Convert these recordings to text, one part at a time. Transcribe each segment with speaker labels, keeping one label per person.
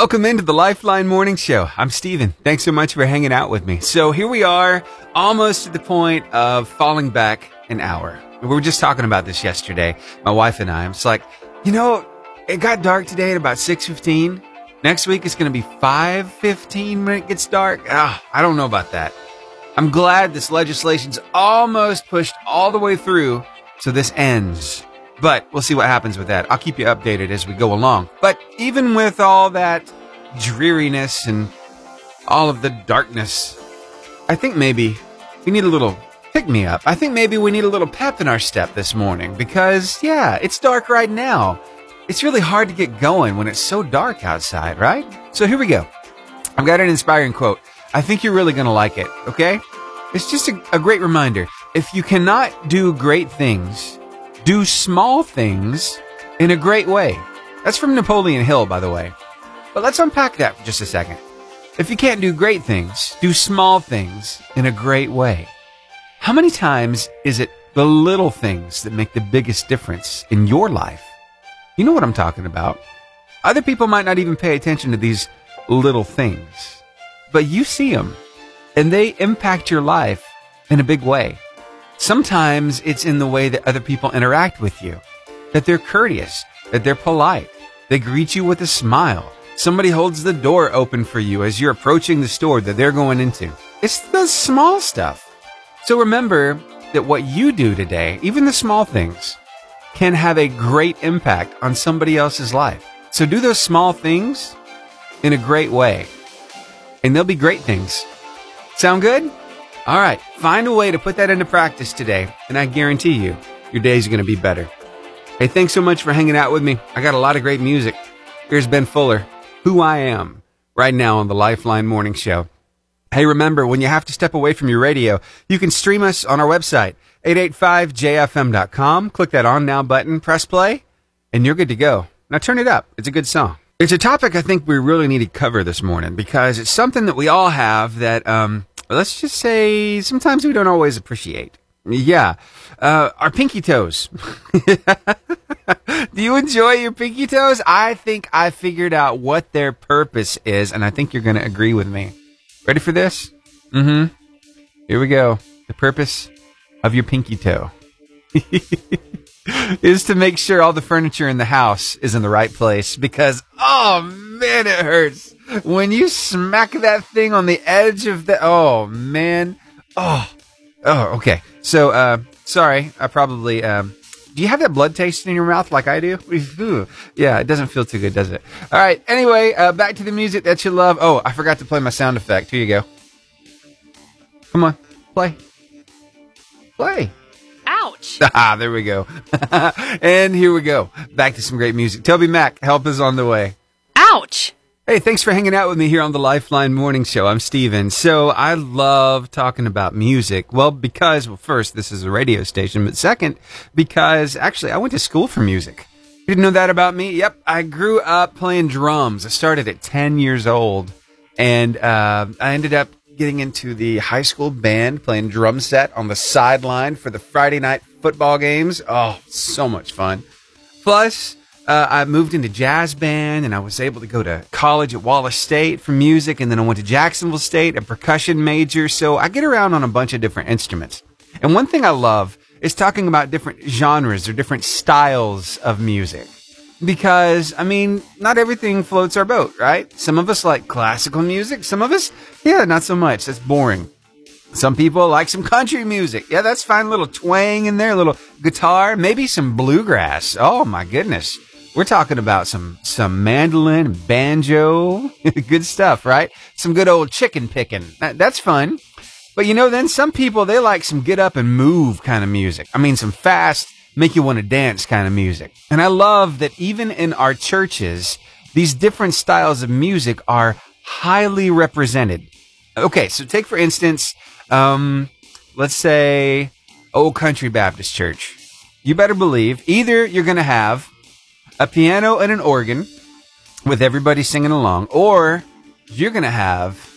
Speaker 1: Welcome into the Lifeline Morning Show. I'm Steven. Thanks so much for hanging out with me. So here we are, almost to the point of falling back an hour. We were just talking about this yesterday, my wife and I. It's like, you know, it got dark today at about 6.15. Next week it's going to be 5.15 when it gets dark. Ah, I don't know about that. I'm glad this legislation's almost pushed all the way through, so this ends. But we'll see what happens with that. I'll keep you updated as we go along. But even with all that dreariness and all of the darkness, I think maybe we need a little pick me up. I think maybe we need a little pep in our step this morning because, yeah, it's dark right now. It's really hard to get going when it's so dark outside, right? So here we go. I've got an inspiring quote. I think you're really going to like it, okay? It's just a, a great reminder. If you cannot do great things, do small things in a great way. That's from Napoleon Hill, by the way. But let's unpack that for just a second. If you can't do great things, do small things in a great way. How many times is it the little things that make the biggest difference in your life? You know what I'm talking about. Other people might not even pay attention to these little things, but you see them and they impact your life in a big way. Sometimes it's in the way that other people interact with you, that they're courteous, that they're polite, they greet you with a smile. Somebody holds the door open for you as you're approaching the store that they're going into. It's the small stuff. So remember that what you do today, even the small things, can have a great impact on somebody else's life. So do those small things in a great way, and they'll be great things. Sound good? All right, find a way to put that into practice today, and I guarantee you, your days going to be better. Hey, thanks so much for hanging out with me. I got a lot of great music. Here's Ben Fuller, Who I Am, right now on the Lifeline Morning Show. Hey, remember, when you have to step away from your radio, you can stream us on our website, 885jfm.com. Click that on now button, press play, and you're good to go. Now turn it up. It's a good song. It's a topic I think we really need to cover this morning because it's something that we all have that, um, let's just say sometimes we don't always appreciate. Yeah. Uh, our pinky toes. Do you enjoy your pinky toes? I think I figured out what their purpose is, and I think you're going to agree with me. Ready for this? Mm hmm. Here we go. The purpose of your pinky toe is to make sure all the furniture in the house is in the right place because, oh man, it hurts when you smack that thing on the edge of the. Oh man. Oh. Oh, okay. So, uh, sorry. I probably, um, do you have that blood taste in your mouth like I do? yeah, it doesn't feel too good, does it? All right. Anyway, uh, back to the music that you love. Oh, I forgot to play my sound effect. Here you go. Come on, play. Play.
Speaker 2: Ouch.
Speaker 1: Ah, there we go. and here we go. Back to some great music. TobyMac, help is on the way.
Speaker 2: Ouch.
Speaker 1: Hey, thanks for hanging out with me here on the Lifeline Morning Show. I'm Steven. So I love talking about music. Well, because, well, first, this is a radio station, but second, because actually I went to school for music. You didn't know that about me? Yep. I grew up playing drums. I started at 10 years old and, uh, I ended up getting into the high school band, playing drum set on the sideline for the Friday night football games. Oh, so much fun. Plus, uh, I moved into jazz band and I was able to go to college at Wallace State for music. And then I went to Jacksonville State, a percussion major. So I get around on a bunch of different instruments. And one thing I love is talking about different genres or different styles of music. Because, I mean, not everything floats our boat, right? Some of us like classical music. Some of us, yeah, not so much. That's boring. Some people like some country music. Yeah, that's fine. Little twang in there, a little guitar, maybe some bluegrass. Oh my goodness. We're talking about some some mandolin, banjo, good stuff, right? Some good old chicken picking. That, that's fun. But you know, then some people they like some get up and move kind of music. I mean, some fast, make you want to dance kind of music. And I love that even in our churches, these different styles of music are highly represented. Okay, so take for instance, um, let's say Old Country Baptist Church. You better believe either you're going to have a piano and an organ with everybody singing along, or you're going to have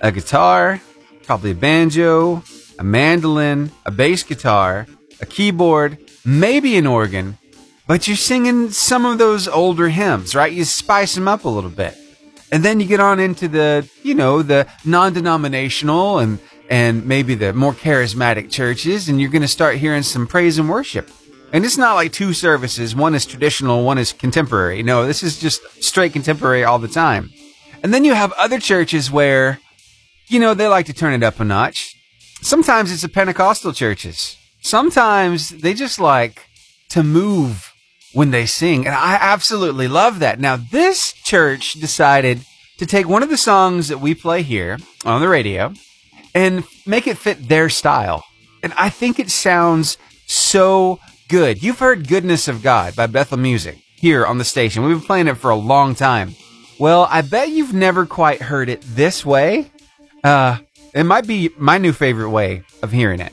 Speaker 1: a guitar, probably a banjo, a mandolin, a bass guitar, a keyboard, maybe an organ, but you're singing some of those older hymns, right? You spice them up a little bit. And then you get on into the, you know, the non-denominational and, and maybe the more charismatic churches, and you're going to start hearing some praise and worship. And it's not like two services. One is traditional, one is contemporary. No, this is just straight contemporary all the time. And then you have other churches where, you know, they like to turn it up a notch. Sometimes it's the Pentecostal churches. Sometimes they just like to move when they sing. And I absolutely love that. Now, this church decided to take one of the songs that we play here on the radio and make it fit their style. And I think it sounds so good. You've heard Goodness of God by Bethel Music here on the station. We've been playing it for a long time. Well, I bet you've never quite heard it this way. Uh, it might be my new favorite way of hearing it.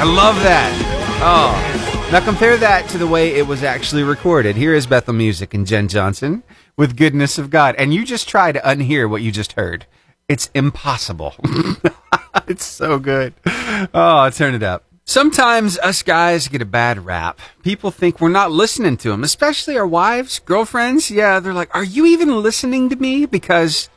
Speaker 3: I
Speaker 1: love that. Oh. Now compare that to the way it was actually recorded. Here is Bethel Music and Jenn Johnson with Goodness of God. And you just try to unhear what you just heard. It's impossible. it's so good. Oh, turn it up. Sometimes us guys get a bad rap. People think we're not listening to them, especially our wives, girlfriends. Yeah, they're like, are you even listening to me? Because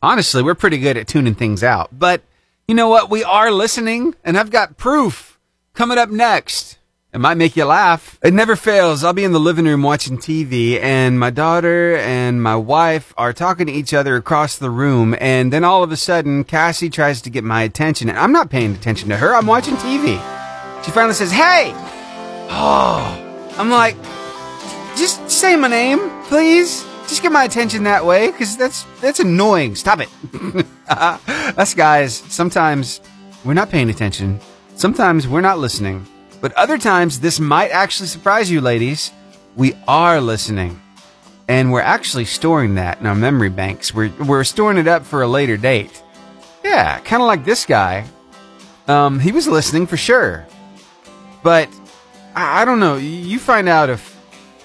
Speaker 1: honestly, we're pretty good at tuning things out. But you know what? We are listening, and I've got proof coming up next. It might make you laugh. It never fails. I'll be in the living room watching TV, and my daughter and my wife are talking to each other across the room, and then all of a sudden, Cassie tries to get my attention, and I'm not paying attention to her. I'm watching TV. She finally says, Hey! Oh, I'm like, just say my name, please. Just get my attention that way, because that's that's annoying. Stop it. Us guys, sometimes we're not paying attention. Sometimes we're not listening. But other times, this might actually surprise you, ladies. We are listening. And we're actually storing that in our memory banks. We're, we're storing it up for a later date. Yeah, kind of like this guy. Um, he was listening for sure. But I, I don't know. You find out if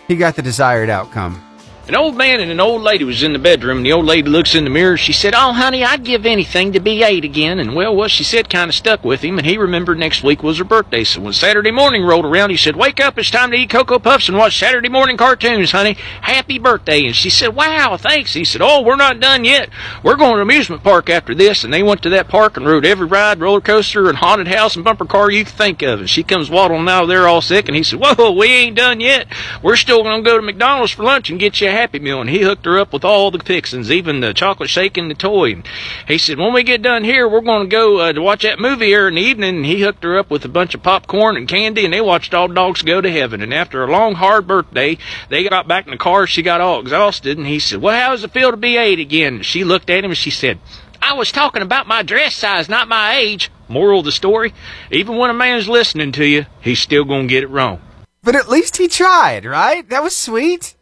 Speaker 1: he got the desired outcome.
Speaker 4: An old man and an old lady was in the bedroom, and the old lady looks in the mirror. She said, Oh, honey, I'd give anything to be eight again. And well, what she said kind of stuck with him, and he remembered next week was her birthday. So when Saturday morning rolled around, he said, Wake up, it's time to eat Cocoa Puffs and watch Saturday morning cartoons, honey. Happy birthday. And she said, Wow, thanks. He said, Oh, we're not done yet. We're going to amusement park after this. And they went to that park and rode every ride, roller coaster, and haunted house and bumper car you could think of. And she comes waddling out of there all sick, and he said, Whoa, we ain't done yet. We're still going to go to McDonald's for lunch and get you Happy Meal. And he hooked her up with all the fixings, even the chocolate shake and the toy. And he said, when we get done here, we're going to go uh, to watch that movie here in the evening. And he hooked her up with a bunch of popcorn and candy, and they watched all dogs go to heaven. And after a long, hard birthday, they got back in the car. She got all exhausted, and he said, well, how does it feel to be eight again? And she looked at him and she said, I was talking about my dress size, not my age. Moral of the story, even when a man's listening to you, he's still going to get it wrong.
Speaker 1: But at least he tried, right? That was sweet.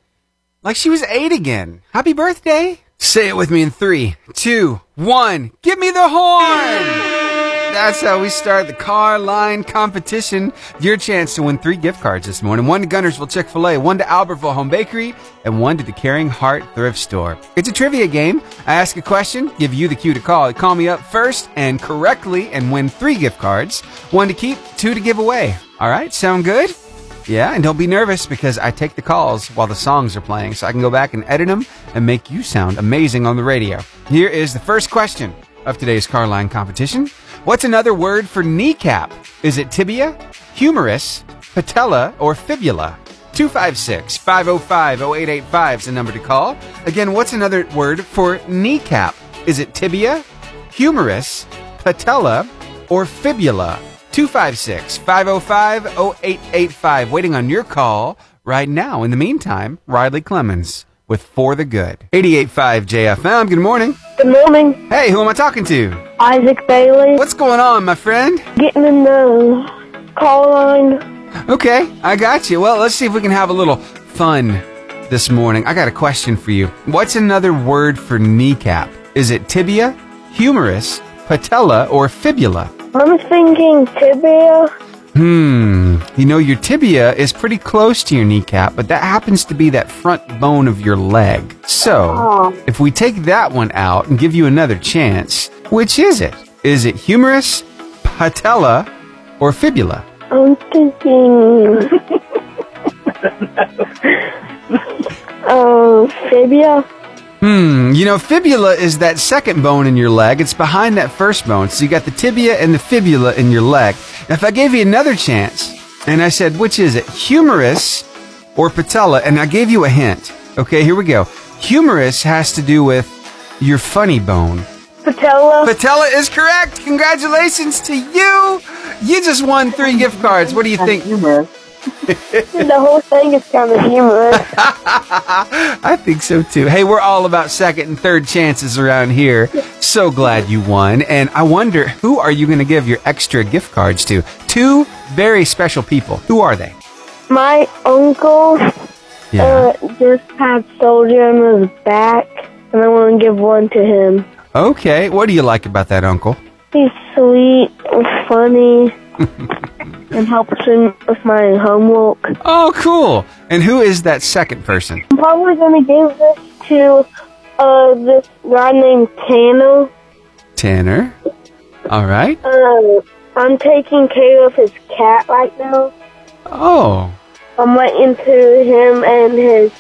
Speaker 1: Like she was eight again. Happy birthday. Say it with me in three, two, one. Give me the horn! That's how we start the car line competition. Your chance to win three gift cards this morning. One to Guntersville Chick-fil-A, one to Albertville Home Bakery, and one to the Caring Heart Thrift Store. It's a trivia game. I ask a question, give you the cue to call. Call me up first and correctly and win three gift cards. One to keep, two to give away. All right, sound good? Yeah, and don't be nervous because I take the calls while the songs are playing so I can go back and edit them and make you sound amazing on the radio. Here is the first question of today's car line competition. What's another word for kneecap? Is it tibia, humerus, patella, or fibula? 256 505 0885 is the number to call. Again, what's another word for kneecap? Is it tibia, humerus, patella, or fibula? 256 505 0885. Waiting on your call right now. In the meantime, Riley Clemmons with For the Good. 885 JFM. Good morning.
Speaker 5: Good morning,
Speaker 1: Hey, who am I talking to?
Speaker 5: Isaac Bailey.
Speaker 1: What's going on, my friend?
Speaker 5: Getting in the call line.
Speaker 1: Okay, I got you. Well, let's see if we can have a little fun this morning, I got a question for you. What's another word for kneecap? Is it tibia, humerus, patella, or fibula?
Speaker 5: I'm thinking tibia.
Speaker 1: Hmm. You know, your tibia is pretty close to your kneecap, but that happens to be that front bone of your leg. So,
Speaker 5: Oh.
Speaker 1: if we take that one out and give you another chance, which is it? Is it humerus, patella, or fibula?
Speaker 5: I'm thinking. um, fibia.
Speaker 1: Hmm, you know, fibula is that second bone in your leg. It's behind that first bone. So you got the tibia and the fibula in your leg. Now, if I gave you another chance and I said, which is it, humerus or patella? And I gave you a hint. Okay, here we go. Humerus has to do with your funny bone.
Speaker 5: Patella.
Speaker 1: Patella is correct. Congratulations to you. You just won three gift cards. What do you think?
Speaker 5: the whole thing is kind of humorous.
Speaker 1: I think so too. Hey, we're all about second and third chances around here. So glad you won. And I wonder, who are you going to give your extra gift cards to? Two very special people. Who are they?
Speaker 5: My uncle uh, just had soldier on his back, and I want to give one to him.
Speaker 1: Okay. What do you like about that uncle?
Speaker 5: He's sweet and funny and helps him with my homework.
Speaker 1: Oh, cool. And who is that second person?
Speaker 5: I'm probably going to give this to uh, this guy named Tanner.
Speaker 1: Tanner. All right.
Speaker 5: Uh, I'm taking care of his cat right now.
Speaker 1: Oh.
Speaker 5: I'm waiting to him and his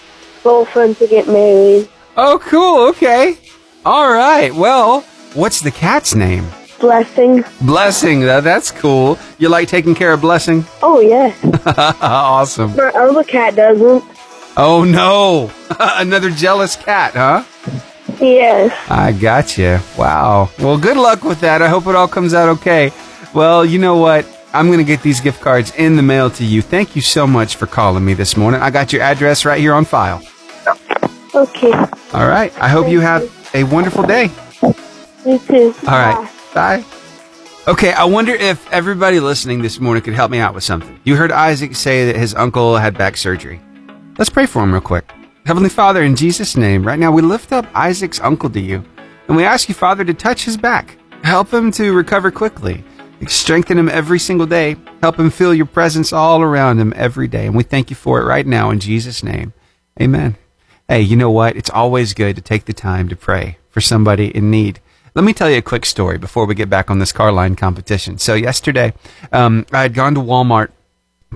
Speaker 5: girlfriend to get married.
Speaker 1: Oh, cool. Okay. All right. Well, what's the cat's name?
Speaker 5: Blessing.
Speaker 1: Blessing. That- That's cool. You like taking care of Blessing?
Speaker 5: Oh, yeah.
Speaker 1: awesome.
Speaker 5: My other cat doesn't.
Speaker 1: Oh no! Another jealous cat, huh?
Speaker 5: Yes.
Speaker 1: I got gotcha. Wow. Well, good luck with that. I hope it all comes out okay. Well, you know what? I'm going to get these gift cards in the mail to you. Thank you so much for calling me this morning. I got your address right here on file.
Speaker 5: Okay.
Speaker 1: All right. I hope you have a wonderful day.
Speaker 5: You too.
Speaker 1: All right. Bye. Okay, I wonder if everybody listening this morning could help me out with something. You heard Isaac say that his uncle had back surgery. Let's pray for him real quick. Heavenly Father, in Jesus' name, right now we lift up Isaac's uncle to you, and we ask you, Father, to touch his back. Help him to recover quickly. Strengthen him every single day. Help him feel your presence all around him every day. And we thank you for it right now in Jesus' name. Amen. Hey, you know what? It's always good to take the time to pray for somebody in need. Let me tell you a quick story before we get back on this car line competition. So yesterday, um, I had gone to Walmart,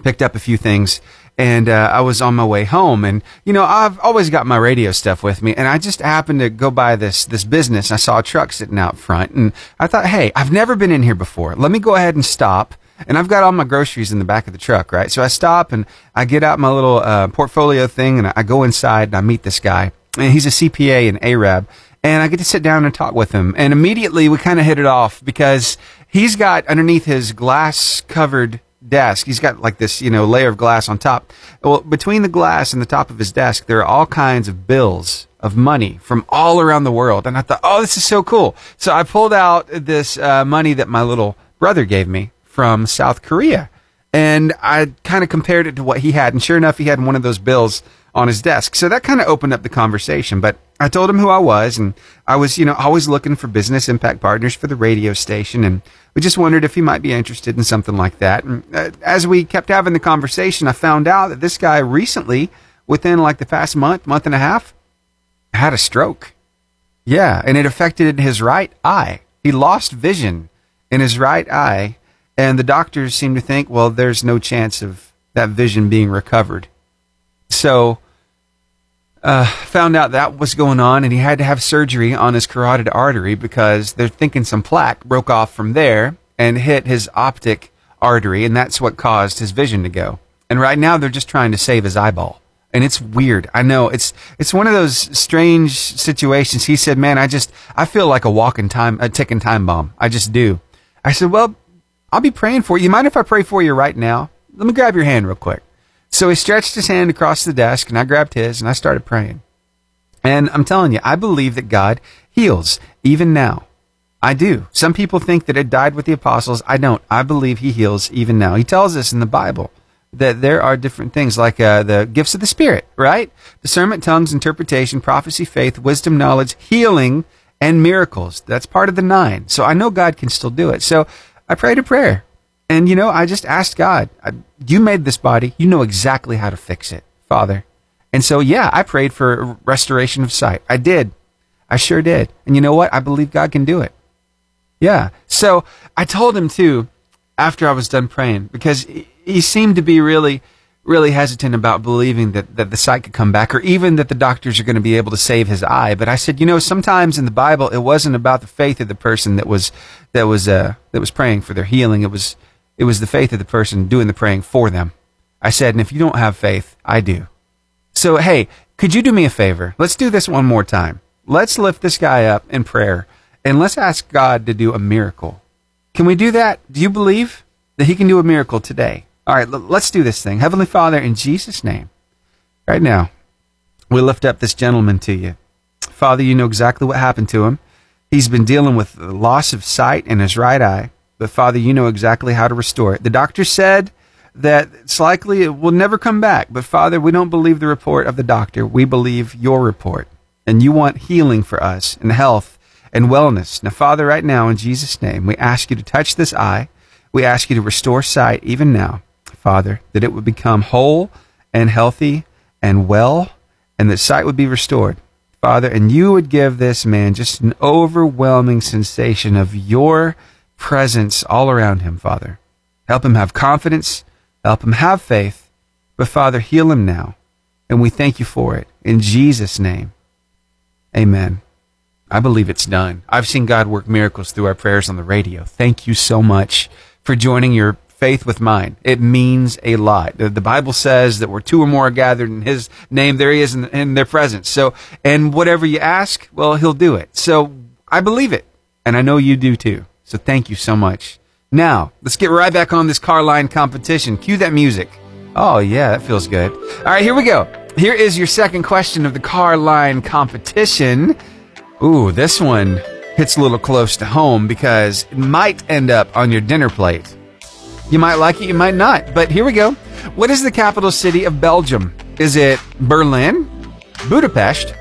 Speaker 1: picked up a few things, and uh, I was on my way home. And you know, I've always got my radio stuff with me, and I just happened to go by this this business. I saw a truck sitting out front, and I thought, hey, I've never been in here before. Let me go ahead and stop. And I've got all my groceries in the back of the truck, right? So I stop and I get out my little uh, portfolio thing, and I go inside and I meet this guy, and he's a CPA in Arab and I get to sit down and talk with him. And immediately we kind of hit it off because he's got underneath his glass covered desk, he's got like this, you know, layer of glass on top. Well, between the glass and the top of his desk, there are all kinds of bills of money from all around the world. And I thought, oh, this is so cool. So I pulled out this uh, money that my little brother gave me from South Korea. And I kind of compared it to what he had. And sure enough, he had one of those bills on his desk. So that kind of opened up the conversation. But I told him who I was, and I was, you know, always looking for business impact partners for the radio station, and we just wondered if he might be interested in something like that. And uh, as we kept having the conversation, I found out that this guy recently, within like the past month, month and a half, had a stroke. Yeah, and it affected his right eye. He lost vision in his right eye, and the doctors seem to think, well, there's no chance of that vision being recovered. So uh, found out that was going on, and he had to have surgery on his carotid artery because they're thinking some plaque broke off from there and hit his optic artery, and that's what caused his vision to go. And right now, they're just trying to save his eyeball. And it's weird. I know it's it's one of those strange situations. He said, "Man, I just I feel like a walking time a ticking time bomb. I just do." I said, "Well, I'll be praying for you. You mind if I pray for you right now? Let me grab your hand real quick." So he stretched his hand across the desk, and I grabbed his, and I started praying. And I'm telling you, I believe that God heals even now. I do. Some people think that it died with the apostles. I don't. I believe he heals even now. He tells us in the Bible that there are different things like uh, the gifts of the Spirit, right? Discernment, tongues, interpretation, prophecy, faith, wisdom, knowledge, healing, and miracles. That's part of the nine. So I know God can still do it. So I prayed a prayer. And, you know, I just asked God, you made this body. You know exactly how to fix it, Father. And so, yeah, I prayed for restoration of sight. I did. I sure did. And you know what? I believe God can do it. Yeah. So I told him too after I was done praying because he seemed to be really, really hesitant about believing that, that the sight could come back or even that the doctors are going to be able to save his eye. But I said, you know, sometimes in the Bible, it wasn't about the faith of the person that was, that was, uh, that was praying for their healing. It was, it was the faith of the person doing the praying for them. I said, and if you don't have faith, I do. So, hey, could you do me a favor? Let's do this one more time. Let's lift this guy up in prayer and let's ask God to do a miracle. Can we do that? Do you believe that He can do a miracle today? All right, let's do this thing. Heavenly Father, in Jesus' name, right now, we lift up this gentleman to you. Father, you know exactly what happened to him. He's been dealing with the loss of sight in his right eye, but Father, you know exactly how to restore it. The doctor said that it's likely it will never come back, but Father, we don't believe the report of the doctor. We believe your report and you want healing for us and health and wellness. Now, Father, right now, in Jesus' name, we ask you to touch this eye. We ask you to restore sight even now, Father, that it would become whole and healthy and well, and that sight would be restored. Father, and you would give this man just an overwhelming sensation of your presence all around him, Father. Help him have confidence, help him have faith, but Father, heal him now. And we thank you for it. In Jesus' name. Amen. I believe it's done. I've seen God work miracles through our prayers on the radio. Thank you so much for joining your faith with mine. It means a lot. The, Bible says that where two or more are gathered in His name, there He is in, in their presence. So, and whatever you ask, well, He'll do it. So I believe it. And I know you do too. So thank you so much. Now, let's get right back on this car line competition. Cue that music. Oh, yeah, that feels good. All right, here we go. Here is your second question of the car line competition. Ooh, this one hits a little close to home because it might end up on your dinner plate. You might like it, you might not, but here we go. What is the capital city of Belgium? Is it Berlin, Budapest,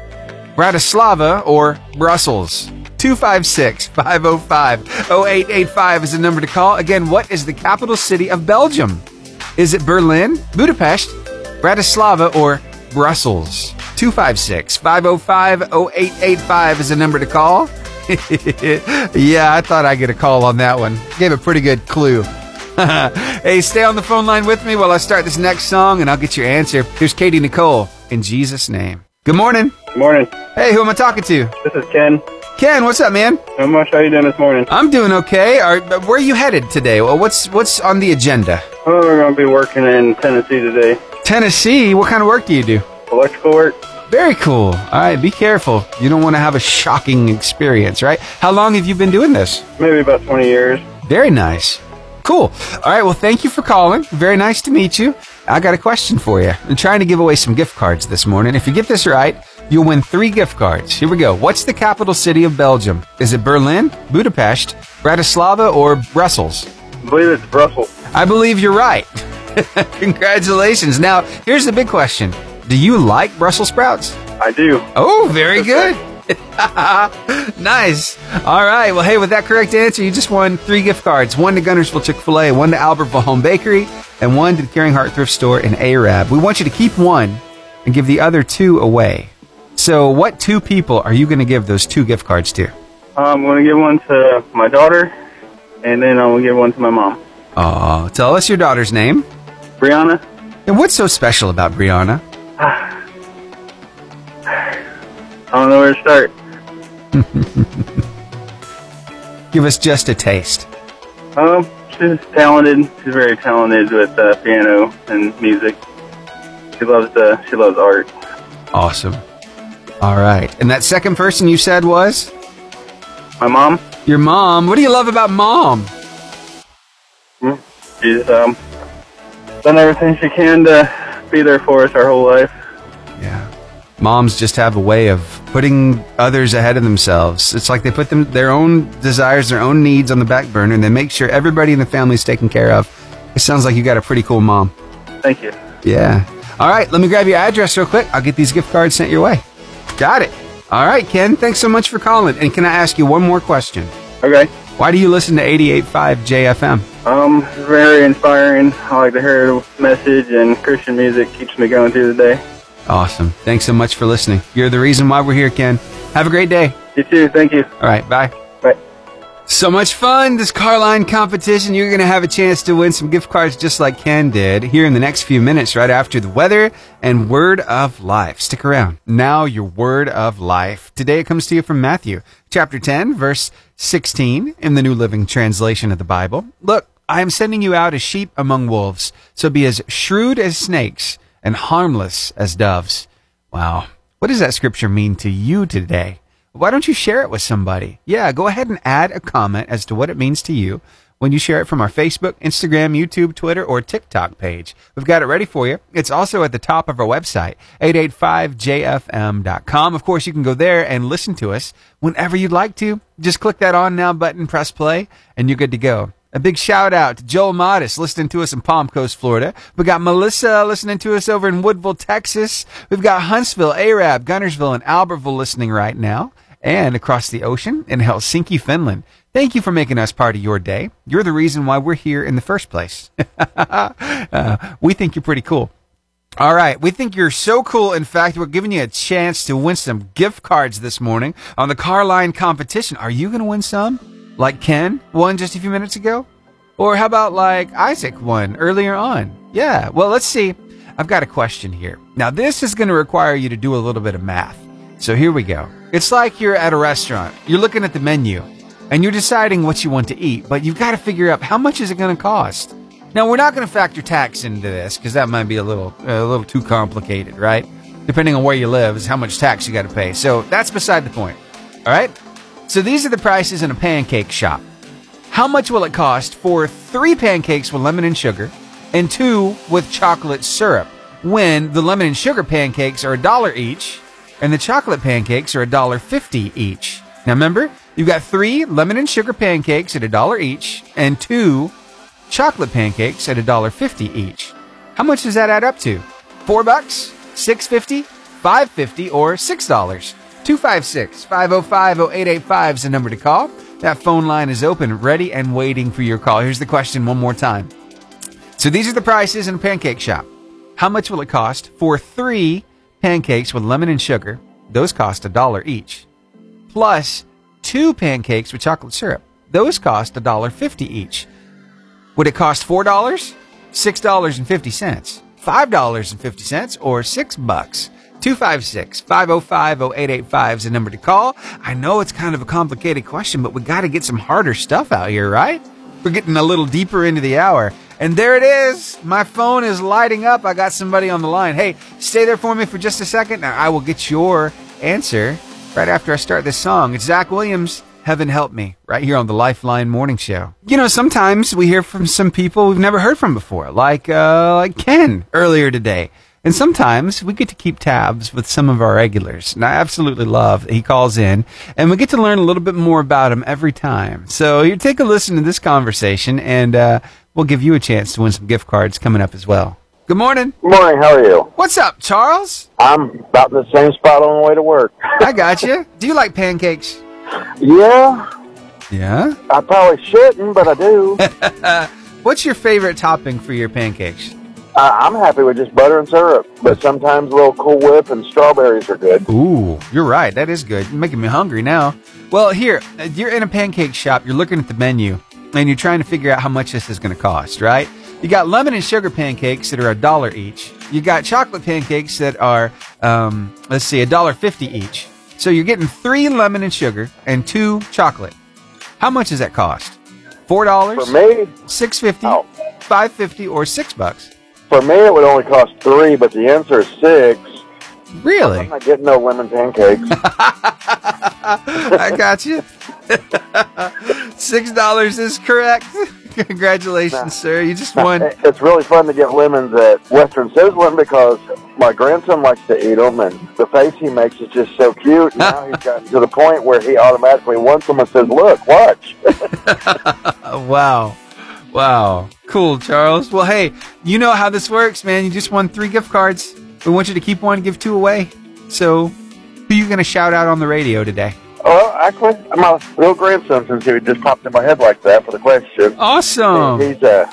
Speaker 1: Bratislava, or Brussels? 256 505 0885 is the number to call. Again, what is the capital city of Belgium? Is it Berlin, Budapest, Bratislava, or Brussels. 256 505 0885 is the number to call. yeah, I thought I'd get a call on that one. Gave a pretty good clue. hey, stay on the phone line with me while I start this next song and I'll get your answer. Here's Katy Nichole in Jesus' name. Good morning.
Speaker 6: Good morning.
Speaker 1: Hey, who am I talking to?
Speaker 6: This is Ken.
Speaker 1: Ken, what's up, man?
Speaker 6: How much? How you doing this morning?
Speaker 1: I'm doing okay. Are, where are you headed today? Well, what's what's on the agenda?
Speaker 6: Oh, we're going to be working in Tennessee today.
Speaker 1: Tennessee? What kind of work do you do?
Speaker 6: Electrical work.
Speaker 1: Very cool. All right, be careful. You don't want to have a shocking experience, right? How long have you been doing this?
Speaker 6: Maybe about 20 years.
Speaker 1: Very nice. Cool. All right, well, thank you for calling. Very nice to meet you. I got a question for you. I'm trying to give away some gift cards this morning. If you get this right, you'll win three gift cards. Here we go. What's the capital city of Belgium? Is it Berlin, Budapest, Bratislava, or Brussels?
Speaker 6: I believe it's Brussels.
Speaker 1: I believe you're right. Congratulations. Now, here's the big question Do you like Brussels sprouts?
Speaker 6: I do.
Speaker 1: Oh, very good. nice. All right. Well, hey, with that correct answer, you just won three gift cards one to Guntersville Chick fil A, one to Albertville Home Bakery, and one to the Caring Heart Thrift Store in Arab. We want you to keep one and give the other two away. So, what two people are you going to give those two gift cards to?
Speaker 6: I'm going to give one to my daughter, and then I'm going to give one to my mom.
Speaker 1: Oh, tell us your daughter's name.
Speaker 6: Brianna.
Speaker 1: And what's so special about Brianna?
Speaker 6: I don't know where to start.
Speaker 1: Give us just a taste.
Speaker 6: Um, she's talented. She's very talented with uh, piano and music. She loves uh, she loves art.
Speaker 1: Awesome. All right. And that second person you said was
Speaker 6: my mom.
Speaker 1: Your mom. What do you love about mom?
Speaker 6: Hmm? She's um done everything she can to be there for us our whole life.
Speaker 1: Yeah. Moms just have a way of putting others ahead of themselves. It's like they put them their own desires, their own needs on the back burner, and they make sure everybody in the family is taken care of. It sounds like you got a pretty cool mom.
Speaker 6: Thank you.
Speaker 1: Yeah. All right, let me grab your address real quick. I'll get these gift cards sent your way. Got it. All right, Ken, thanks so much for calling. And can I ask you one more question?
Speaker 6: Okay.
Speaker 1: Why do you listen to 88.5 JFM?
Speaker 6: Um, very inspiring. I like to hear the message, and Christian music keeps me going through the day.
Speaker 1: Awesome. Thanks so much for listening. You're the reason why we're here, Ken. Have a great day.
Speaker 6: You too. Thank you.
Speaker 1: All right, bye. So much fun, this car line competition. You're going to have a chance to win some gift cards just like Ken did here in the next few minutes, right after the weather and word of life. Stick around. Now, your word of life. Today it comes to you from Matthew chapter 10, verse 16 in the New Living Translation of the Bible. Look, I am sending you out as sheep among wolves, so be as shrewd as snakes and harmless as doves. Wow. What does that scripture mean to you today? Why don't you share it with somebody? Yeah, go ahead and add a comment as to what it means to you when you share it from our Facebook, Instagram, YouTube, Twitter, or TikTok page. We've got it ready for you. It's also at the top of our website, 885jfm.com. Of course, you can go there and listen to us whenever you'd like to. Just click that on now button, press play, and you're good to go. A big shout out to Joel Modis listening to us in Palm Coast, Florida. We got Melissa listening to us over in Woodville, Texas. We've got Huntsville, Arab, Guntersville, and Albertville listening right now. And across the ocean in Helsinki, Finland. Thank you for making us part of your day. You're the reason why we're here in the first place. uh, we think you're pretty cool. All right. We think you're so cool. In fact, we're giving you a chance to win some gift cards this morning on the car line competition. Are you going to win some? Like Ken won just a few minutes ago? Or how about like Isaac won earlier on? Yeah. Well, let's see. I've got a question here. Now, this is going to require you to do a little bit of math. So here we go. It's like you're at a restaurant. You're looking at the menu and you're deciding what you want to eat, but you've got to figure out how much is it going to cost. Now, we're not going to factor tax into this because that might be a little a little too complicated, right? Depending on where you live is how much tax you got to pay. So that's beside the point. All right? So these are the prices in a pancake shop. How much will it cost for 3 pancakes with lemon and sugar and 2 with chocolate syrup when the lemon and sugar pancakes are a dollar each and the chocolate pancakes are a dollar fifty each. Now remember, you've got three lemon and sugar pancakes at a dollar each, and two chocolate pancakes at a dollar fifty each. How much does that add up to? Four bucks? Six fifty? Five fifty? Or six dollars? 256-505-0885 is the number to call. That phone line is open, ready and waiting for your call. Here's the question one more time. So these are the prices in a pancake shop. How much will it cost for three pancakes with lemon and sugar. Those cost a dollar each. Plus two pancakes with chocolate syrup. Those cost a dollar fifty each. Would it cost four dollars? Six dollars and fifty cents? Five dollars and fifty cents? Or six bucks? 256-505-0885 is the number to call. I know it's kind of a complicated question, but we got to get some harder stuff out here, right? We're getting a little deeper into the hour. And there it is. My phone is lighting up. I got somebody on the line. Hey, stay there for me for just a second. Now, I will get your answer right after I start this song. It's Zach Williams. Heaven help me, right here on the Lifeline Morning Show. You know, sometimes we hear from some people we've never heard from before, like uh, like Ken earlier today. And sometimes we get to keep tabs with some of our regulars. And I absolutely love that he calls in and we get to learn a little bit more about him every time. So you take a listen to this conversation and uh, we'll give you a chance to win some gift cards coming up as well. Good morning.
Speaker 7: Good morning. How are you?
Speaker 1: What's up, Charles?
Speaker 7: I'm about in the same spot on the way to work.
Speaker 1: I got you. Do you like pancakes?
Speaker 7: Yeah,
Speaker 1: Yeah.
Speaker 7: I probably shouldn't, but I do.
Speaker 1: What's your favorite topping for your pancakes?
Speaker 7: Uh, I'm happy with just butter and syrup, but sometimes a little Cool Whip and strawberries are good.
Speaker 1: Ooh, you're right. That is good. You're making me hungry now. Well, here, uh, you're in a pancake shop. You're looking at the menu and you're trying to figure out how much this is going to cost, right? You got lemon and sugar pancakes that are a dollar each. You got chocolate pancakes that are, um, let's see, a dollar fifty each. So you're getting three lemon and sugar and two chocolate. How much does that cost? Four dollars?
Speaker 7: For me,
Speaker 1: Six fifty?
Speaker 7: Oh.
Speaker 1: Five fifty? Or six bucks?
Speaker 7: For me, it would only cost three, but the answer is six.
Speaker 1: Really?
Speaker 7: I'm not getting no lemon pancakes.
Speaker 1: I got you. Six dollars is correct. Congratulations, sir. You just won.
Speaker 7: it's really fun to get lemons at Western Sizzlin because my grandson likes to eat them, and the face he makes is just so cute. Now he's gotten to the point where he automatically wants them and says, "Look, watch."
Speaker 1: Wow. Wow. Cool, Charles. Well, hey, you know how this works, man. You just won three gift cards. We want you to keep one, and give two away. So, who you going to shout out on the radio today?
Speaker 7: Well, actually, my little grandson, since he just popped in my head like that for the question.
Speaker 1: Awesome.
Speaker 7: He's a,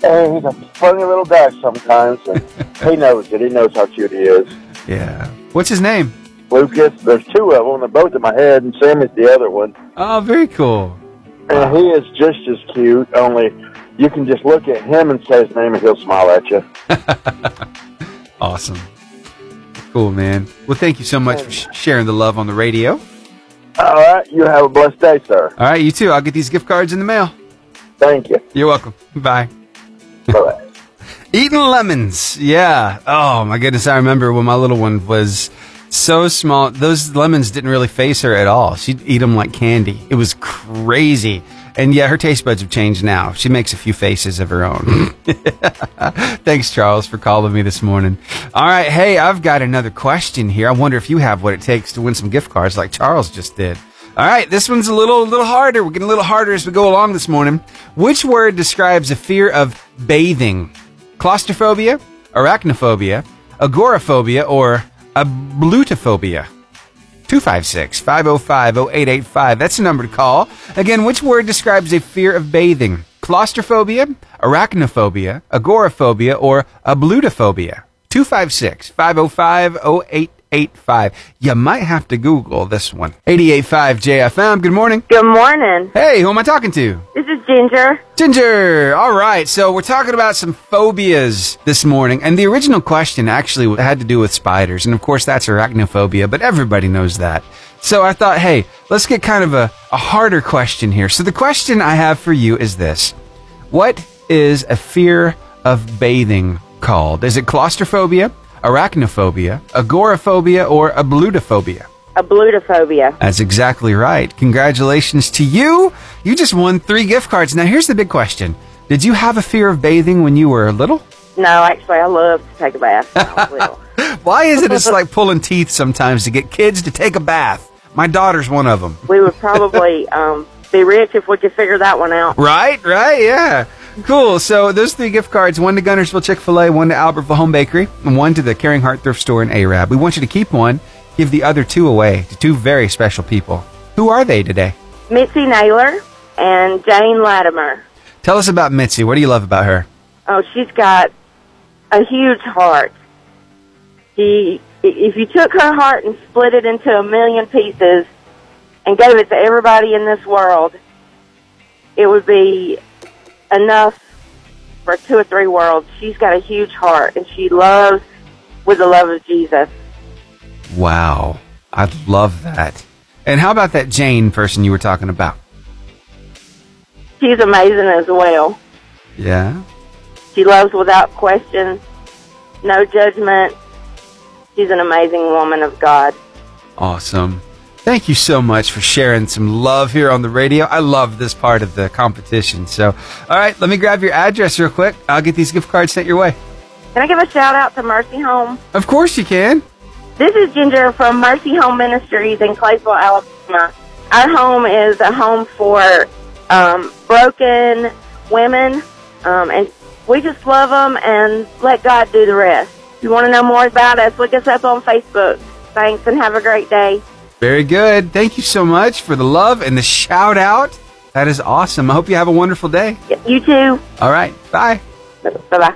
Speaker 7: hey, he's a funny little guy sometimes, and he knows it. He knows how cute he is.
Speaker 1: Yeah. What's his name?
Speaker 7: Lucas, there's two of them. They're both in my head, and Sam is the other one.
Speaker 1: Oh, very cool.
Speaker 7: And he is just as cute, only you can just look at him and say his name, and he'll smile at you.
Speaker 1: Awesome. Cool, man. Well, thank you so much for sh- sharing the love on the radio.
Speaker 7: All right, you have a blessed day, sir.
Speaker 1: All right, you too. I'll get these gift cards in the mail.
Speaker 7: Thank you.
Speaker 1: You're welcome. Bye.
Speaker 7: Bye-bye.
Speaker 1: Eating lemons. Yeah. Oh, my goodness. I remember when my little one was so small. Those lemons didn't really face her at all. She'd eat them like candy. It was crazy. And yeah, her taste buds have changed now. She makes a few faces of her own. Thanks, Charles, for calling me this morning. All right. Hey, I've got another question here. I wonder if you have what it takes to win some gift cards like Charles just did. All right, this one's a little, a little harder. We're getting a little harder as we go along this morning. Which word describes a fear of bathing? Claustrophobia, arachnophobia, agoraphobia, or ablutophobia? 256 505 0885. That's the number to call. Again, which word describes a fear of bathing? Claustrophobia, arachnophobia, agoraphobia, or ablutophobia? 256 505 0885. You might have to Google this one. 885 JFM. Good morning.
Speaker 5: Good morning.
Speaker 1: Hey, who am I talking to?
Speaker 5: This is Ginger.
Speaker 1: Ginger. All right. So we're talking about some phobias this morning. And the original question actually had to do with spiders. And of course, that's arachnophobia, but everybody knows that. So I thought, hey, let's get kind of a, a harder question here. So the question I have for you is this What is a fear of bathing called? Is it claustrophobia, arachnophobia, agoraphobia, or ablutophobia?
Speaker 5: Ablutophobia.
Speaker 1: That's exactly right. Congratulations to you. You just won three gift cards. Now, here's the big question Did you have a fear of bathing when you were little?
Speaker 5: No, actually, I love to take a bath. when I was little.
Speaker 1: Why is it it's like pulling teeth sometimes to get kids to take a bath? My daughter's one of them.
Speaker 5: we would probably um, be rich if we could figure that one out.
Speaker 1: Right, right, yeah. Cool. So those three gift cards, one to Guntersville Chick-fil-A, one to Albertville Home Bakery, and one to the Caring Heart Thrift Store in Arab. We want you to keep one, give the other two away to two very special people. Who are they today?
Speaker 5: Mitzi Naylor and Jane Latimer.
Speaker 1: Tell us about Mitzi. What do you love about her?
Speaker 5: Oh, she's got a huge heart. She, if you took her heart and split it into a million pieces and gave it to everybody in this world, it would be enough for two or three worlds. She's got a huge heart and she loves with the love of Jesus.
Speaker 1: Wow. I love that. And how about that Jane person you were talking about?
Speaker 5: She's amazing as well.
Speaker 1: Yeah.
Speaker 5: She loves without question, no judgment. She's an amazing woman of God.
Speaker 1: Awesome. Thank you so much for sharing some love here on the radio. I love this part of the competition. So, all right, let me grab your address real quick. I'll get these gift cards sent your way.
Speaker 5: Can I give a shout out to Mercy Home?
Speaker 1: Of course you can.
Speaker 5: This is Ginger from Mercy Home Ministries in Claysville, Alabama. Our home is a home for um, broken women, um, and we just love them and let God do the rest. If you want to know more about us, look us up on Facebook. Thanks and have a great day.
Speaker 1: Very good. Thank you so much for the love and the shout out. That is awesome. I hope you have a wonderful day.
Speaker 5: You too.
Speaker 1: All right. Bye.
Speaker 5: Bye bye.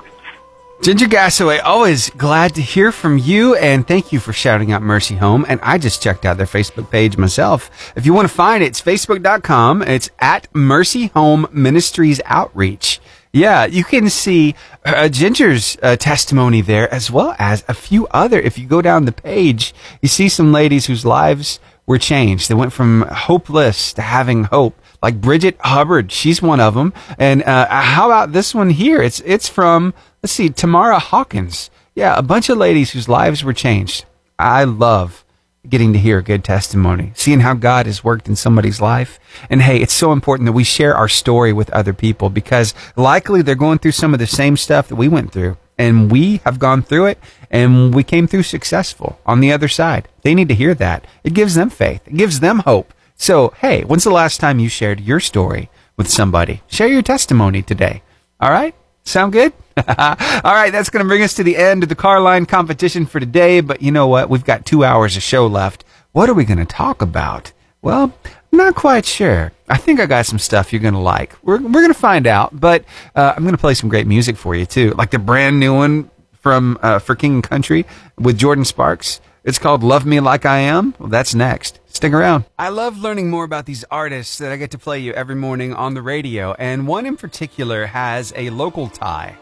Speaker 1: Ginger Gassaway, always glad to hear from you, and thank you for shouting out Mercy Home. And I just checked out their Facebook page myself. If you want to find it, it's facebook.com. It's at Mercy Home Ministries Outreach. Yeah, you can see uh, Ginger's uh, testimony there as well as a few other. If you go down the page, you see some ladies whose lives were changed. They went from hopeless to having hope. Like Bridget Hubbard, she's one of them. And uh, how about this one here? It's it's from let's see, Tamara Hawkins. Yeah, a bunch of ladies whose lives were changed. I love getting to hear a good testimony, seeing how God has worked in somebody's life. And hey, it's so important that we share our story with other people because likely they're going through some of the same stuff that we went through. And we have gone through it and we came through successful on the other side. They need to hear that. It gives them faith. It gives them hope. So, hey, when's the last time you shared your story with somebody? Share your testimony today. All right? Sound good? All right, that's going to bring us to the end of the car line competition for today. But you know what? We've got two hours of show left. What are we going to talk about? Well, I'm not quite sure. I think I got some stuff you're going to like. We're, we're going to find out, but uh, I'm going to play some great music for you, too. Like the brand new one from uh, for King and Country with Jordin Sparks. It's called Love Me Like I Am. Well, that's next. Stick around. I love learning more about these artists that I get to play you every morning on the radio, and one in particular has a local tie.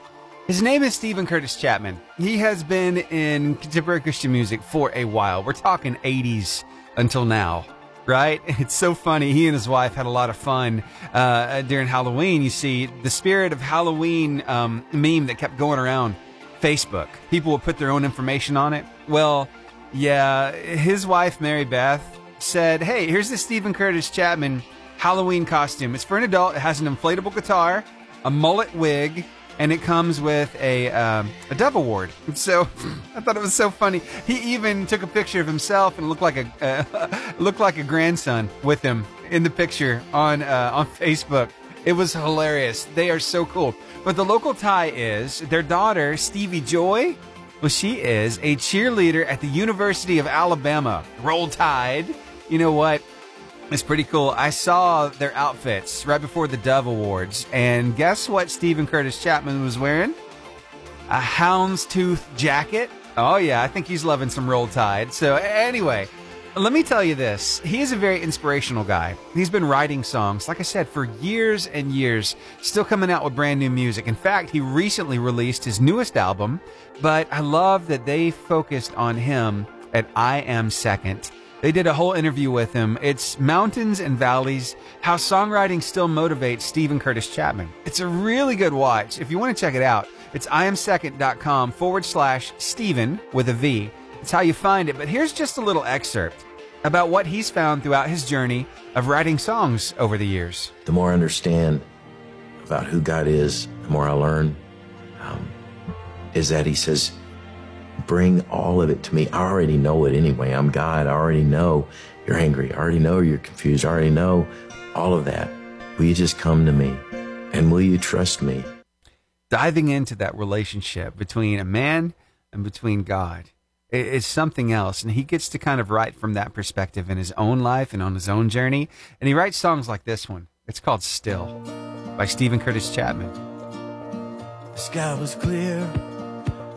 Speaker 1: His name is Steven Curtis Chapman. He has been in contemporary Christian music for a while. We're talking 80s until now, right? It's so funny. He and his wife had a lot of fun uh, during Halloween. You see, the spirit of Halloween um, meme that kept going around Facebook. People would put their own information on it. Well, yeah, his wife, Mary Beth, said, Hey, here's the Steven Curtis Chapman Halloween costume. It's for an adult. It has an inflatable guitar, a mullet wig, and it comes with a um, a Dove Award. So I thought it was so funny. He even took a picture of himself and looked like a uh, looked like a grandson with him in the picture on uh, on Facebook. It was hilarious. They are so cool. But the local tie is their daughter Stevey Joy. Well, she is a cheerleader at the University of Alabama. Roll Tide. You know what? It's pretty cool. I saw their outfits right before the Dove Awards, and guess what Steven Curtis Chapman was wearing? A houndstooth jacket. Oh, yeah, I think he's loving some Roll Tide. So, anyway, let me tell you this. He is a very inspirational guy. He's been writing songs, like I said, for years and years, still coming out with brand new music. In fact, he recently released his newest album, but I love that they focused on him at I Am Second. They did a whole interview with him. It's Mountains and Valleys How Songwriting Still Motivates Steven Curtis Chapman. It's a really good watch. If you want to check it out, it's iamsecond.com forward slash Steven with a V. It's how you find it. But here's just a little excerpt about what he's found throughout his journey of writing songs over the years.
Speaker 8: The more I understand about who God is, the more I learn, um, is that He says, bring all of it to me. I already know it anyway. I'm God. I already know you're angry. I already know you're confused. I already know all of that. Will you just come to me? And will you trust me?
Speaker 1: Diving into that relationship between a man and between God is something else. And he gets to kind of write from that perspective in his own life and on his own journey. And he writes songs like this one. It's called Still by Steven Curtis Chapman.
Speaker 9: The sky was clear,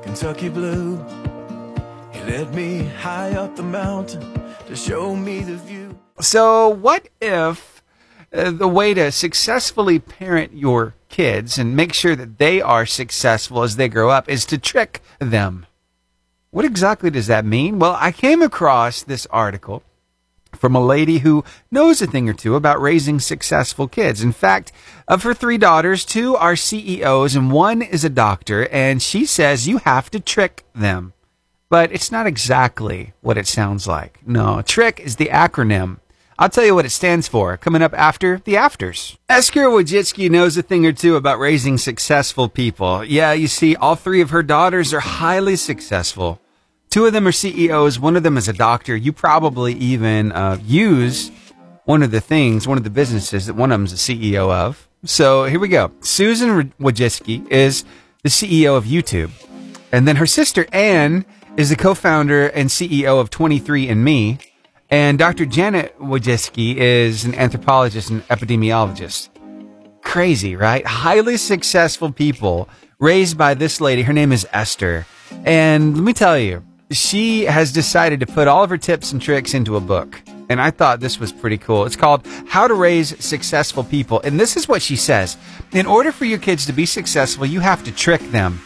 Speaker 9: Kentucky blue. He led me high up the mountain to show me the view.
Speaker 1: So, what if uh, the way to successfully parent your kids and make sure that they are successful as they grow up is to trick them? What exactly does that mean? Well, I came across this article from a lady who knows a thing or two about raising successful kids. In fact, of her three daughters, two are CEOs and one is a doctor, and she says you have to trick them. But it's not exactly what it sounds like. No, trick is the acronym. I'll tell you what it stands for coming up after the afters. Esther Wojcicki knows a thing or two about raising successful people. Yeah, you see, all three of her daughters are highly successful. Two of them are CEOs, one of them is a doctor. You probably even uh, use one of the things, one of the businesses that one of them is a CEO of. So here we go. Susan Wojcicki is the CEO of YouTube. And then her sister Anne is the co-founder and CEO of 23andMe. And Dr. Janet Wojcicki is an anthropologist and epidemiologist. Crazy, right? Highly successful people raised by this lady. Her name is Esther. And let me tell you, she has decided to put all of her tips and tricks into a book. And I thought this was pretty cool. It's called How to Raise Successful People. And this is what she says In order for your kids to be successful, you have to trick them.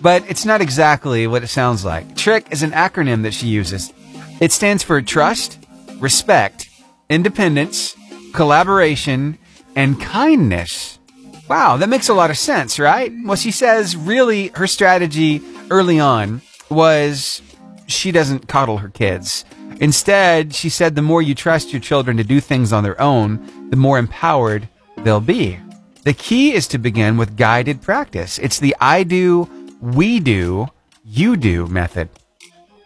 Speaker 1: But it's not exactly what it sounds like. Trick is an acronym that she uses. It stands for trust, respect, independence, collaboration, and kindness. Wow, that makes a lot of sense, right? Well, she says really her strategy early on was she doesn't coddle her kids. Instead, she said the more you trust your children to do things on their own, the more empowered they'll be. The key is to begin with guided practice. It's the I do, we do, you do method.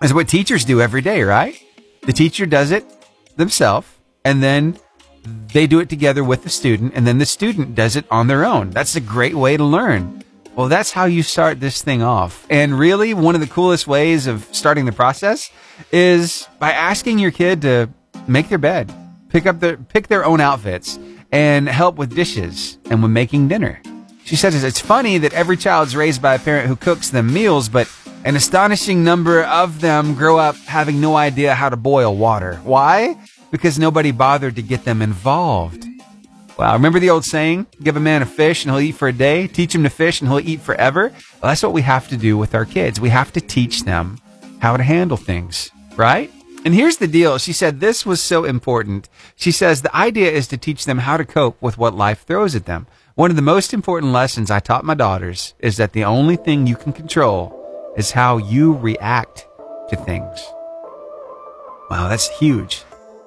Speaker 1: It's what teachers do every day, right? The teacher does it themselves, and then they do it together with the student, and then the student does it on their own. That's a great way to learn. Well, that's how you start this thing off. And really, one of the coolest ways of starting the process is by asking your kid to make their bed, pick up their, pick their own outfits, and help with dishes and with making dinner. She says it's funny that every child's raised by a parent who cooks them meals, but an astonishing number of them grow up having no idea how to boil water. Why? because nobody bothered to get them involved. Wow, remember the old saying? Give a man a fish and he'll eat for a day. Teach him to fish and he'll eat forever. Well, that's what we have to do with our kids. We have to teach them how to handle things, right? And here's the deal. She said this was so important. She says the idea is to teach them how to cope with what life throws at them. One of the most important lessons I taught my daughters is that the only thing you can control is how you react to things. Wow, that's huge.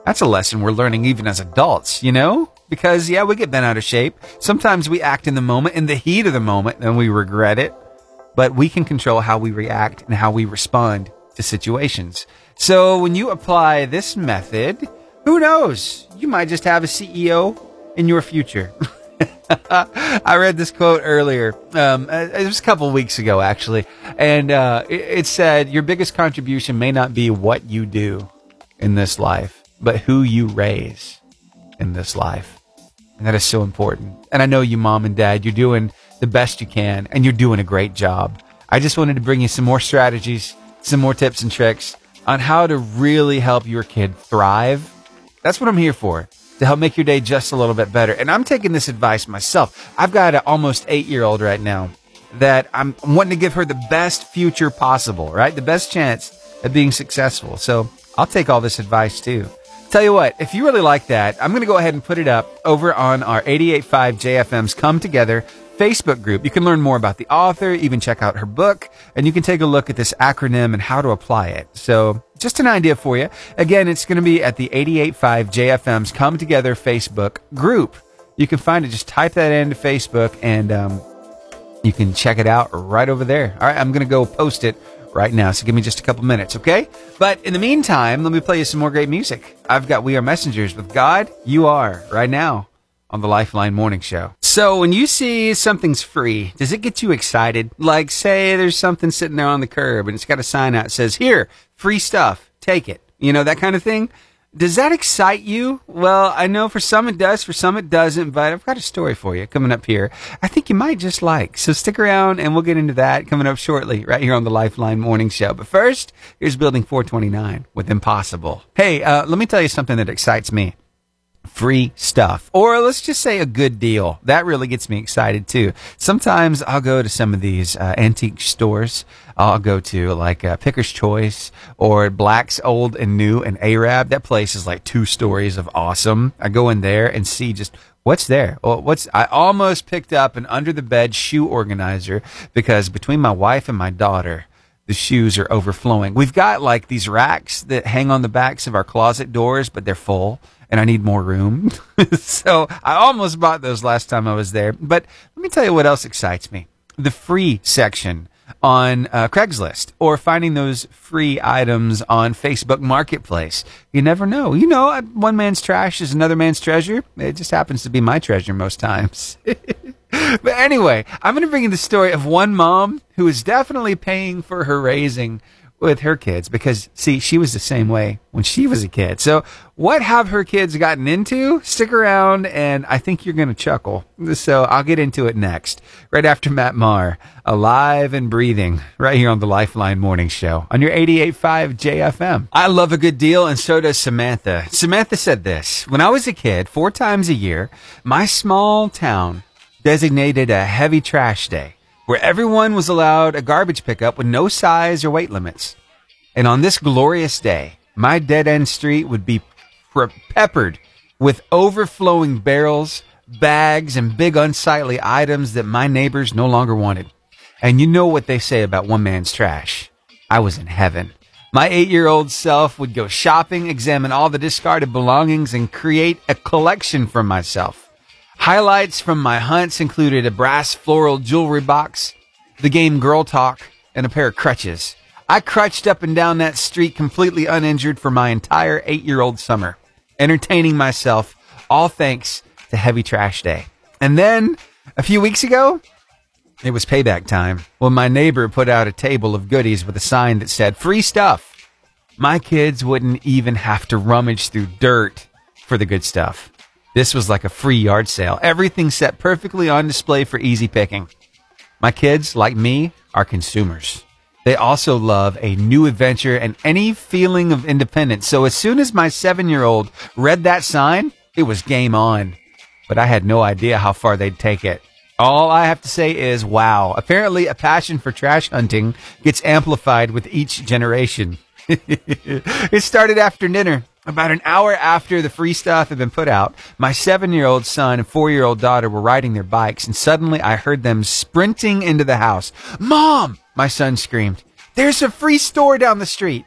Speaker 1: That's a lesson we're learning even as adults, you know? Because, yeah, we get bent out of shape. Sometimes we act in the moment, in the heat of the moment, and we regret it. But we can control how we react and how we respond to situations. So when you apply this method, who knows? You might just have a CEO in your future. I read this quote earlier. Um, it was a couple weeks ago, actually, and uh, it, it said, "Your biggest contribution may not be what you do in this life, but who you raise in this life. And that is so important. And I know you, mom and dad, you're doing the best you can and you're doing a great job. I just wanted to bring you some more strategies, some more tips and tricks on how to really help your kid thrive. That's what I'm here for, to help make your day just a little bit better. And I'm taking this advice myself. I've got an almost eight year old right now that I'm wanting to give her the best future possible, right? The best chance at being successful. So I'll take all this advice too. Tell you what, if you really like that, I'm going to go ahead and put it up over on our 885 JFM's Come Together Facebook group. You can learn more about the author, even check out her book, and you can take a look at this acronym and how to apply it. So just an idea for you. Again, it's going to be at the 885 JFM's Come Together Facebook group. You can find it. Just type that into Facebook and um, you can check it out right over there. All right, I'm going to go post it right now. So give me just a couple minutes, okay? But in the meantime, let me play you some more great music. I've got We Are Messengers with God, You Are, right now on the Lifeline Morning Show. So when you see something's free, does it get you excited? Like, say there's something sitting there on the curb and it's got a sign out that says, here, free stuff, take it. You know, that kind of thing. Does that excite you? Well, I know for some it does, for some it doesn't, but I've got a story for you coming up here. I think you might just like. So stick around and we'll get into that coming up shortly right here on the Lifeline Morning Show. But first, here's Building 429 with Impossible. Hey, uh, let me tell you something that excites me free stuff or let's just say a good deal that really gets me excited too sometimes i'll go to some of these uh, antique stores i'll go to like uh, picker's choice or black's old and new and arab that place is like two stories of awesome i go in there and see just what's there well, what's i almost picked up an under the bed shoe organizer because between my wife and my daughter the shoes are overflowing. We've got like these racks that hang on the backs of our closet doors, but they're full and I need more room. so I almost bought those last time I was there. But let me tell you what else excites me. The free section on uh, Craigslist or finding those free items on Facebook Marketplace. You never know. You know, one man's trash is another man's treasure. It just happens to be my treasure most times. but anyway, I'm going to bring you the story of one mom who is definitely paying for her raising with her kids because see she was the same way when she was a kid. So what have her kids gotten into? Stick around and i think you're going to chuckle. So i'll get into it next. Right after Matt Maher alive and breathing right here on the lifeline morning show on your 88.5 jfm i love a good deal and so does samantha. Samantha said this when i was a kid four times a year my small town designated a heavy trash day where everyone was allowed a garbage pickup with no size or weight limits. And on this glorious day, my dead end street would be peppered with overflowing barrels, bags, and big unsightly items that my neighbors no longer wanted. And you know what they say about one man's trash. I was in heaven. My eight year old self would go shopping, examine all the discarded belongings, and create a collection for myself. Highlights from my hunts included a brass floral jewelry box, the game Girl Talk, and a pair of crutches. I crutched up and down that street completely uninjured for my entire eight year old summer, entertaining myself all thanks to Heavy Trash Day. And then a few weeks ago, it was payback time when my neighbor put out a table of goodies with a sign that said free stuff. My kids wouldn't even have to rummage through dirt for the good stuff. This was like a free yard sale. Everything set perfectly on display for easy picking. My kids, like me, are consumers. They also love a new adventure and any feeling of independence. So as soon as my seven year old read that sign, it was game on. But I had no idea how far they'd take it. All I have to say is wow. Apparently a passion for trash hunting gets amplified with each generation. it started after dinner. About an hour after the free stuff had been put out, my seven year old son and four year old daughter were riding their bikes, and suddenly I heard them sprinting into the house. Mom! My son screamed. There's a free store down the street.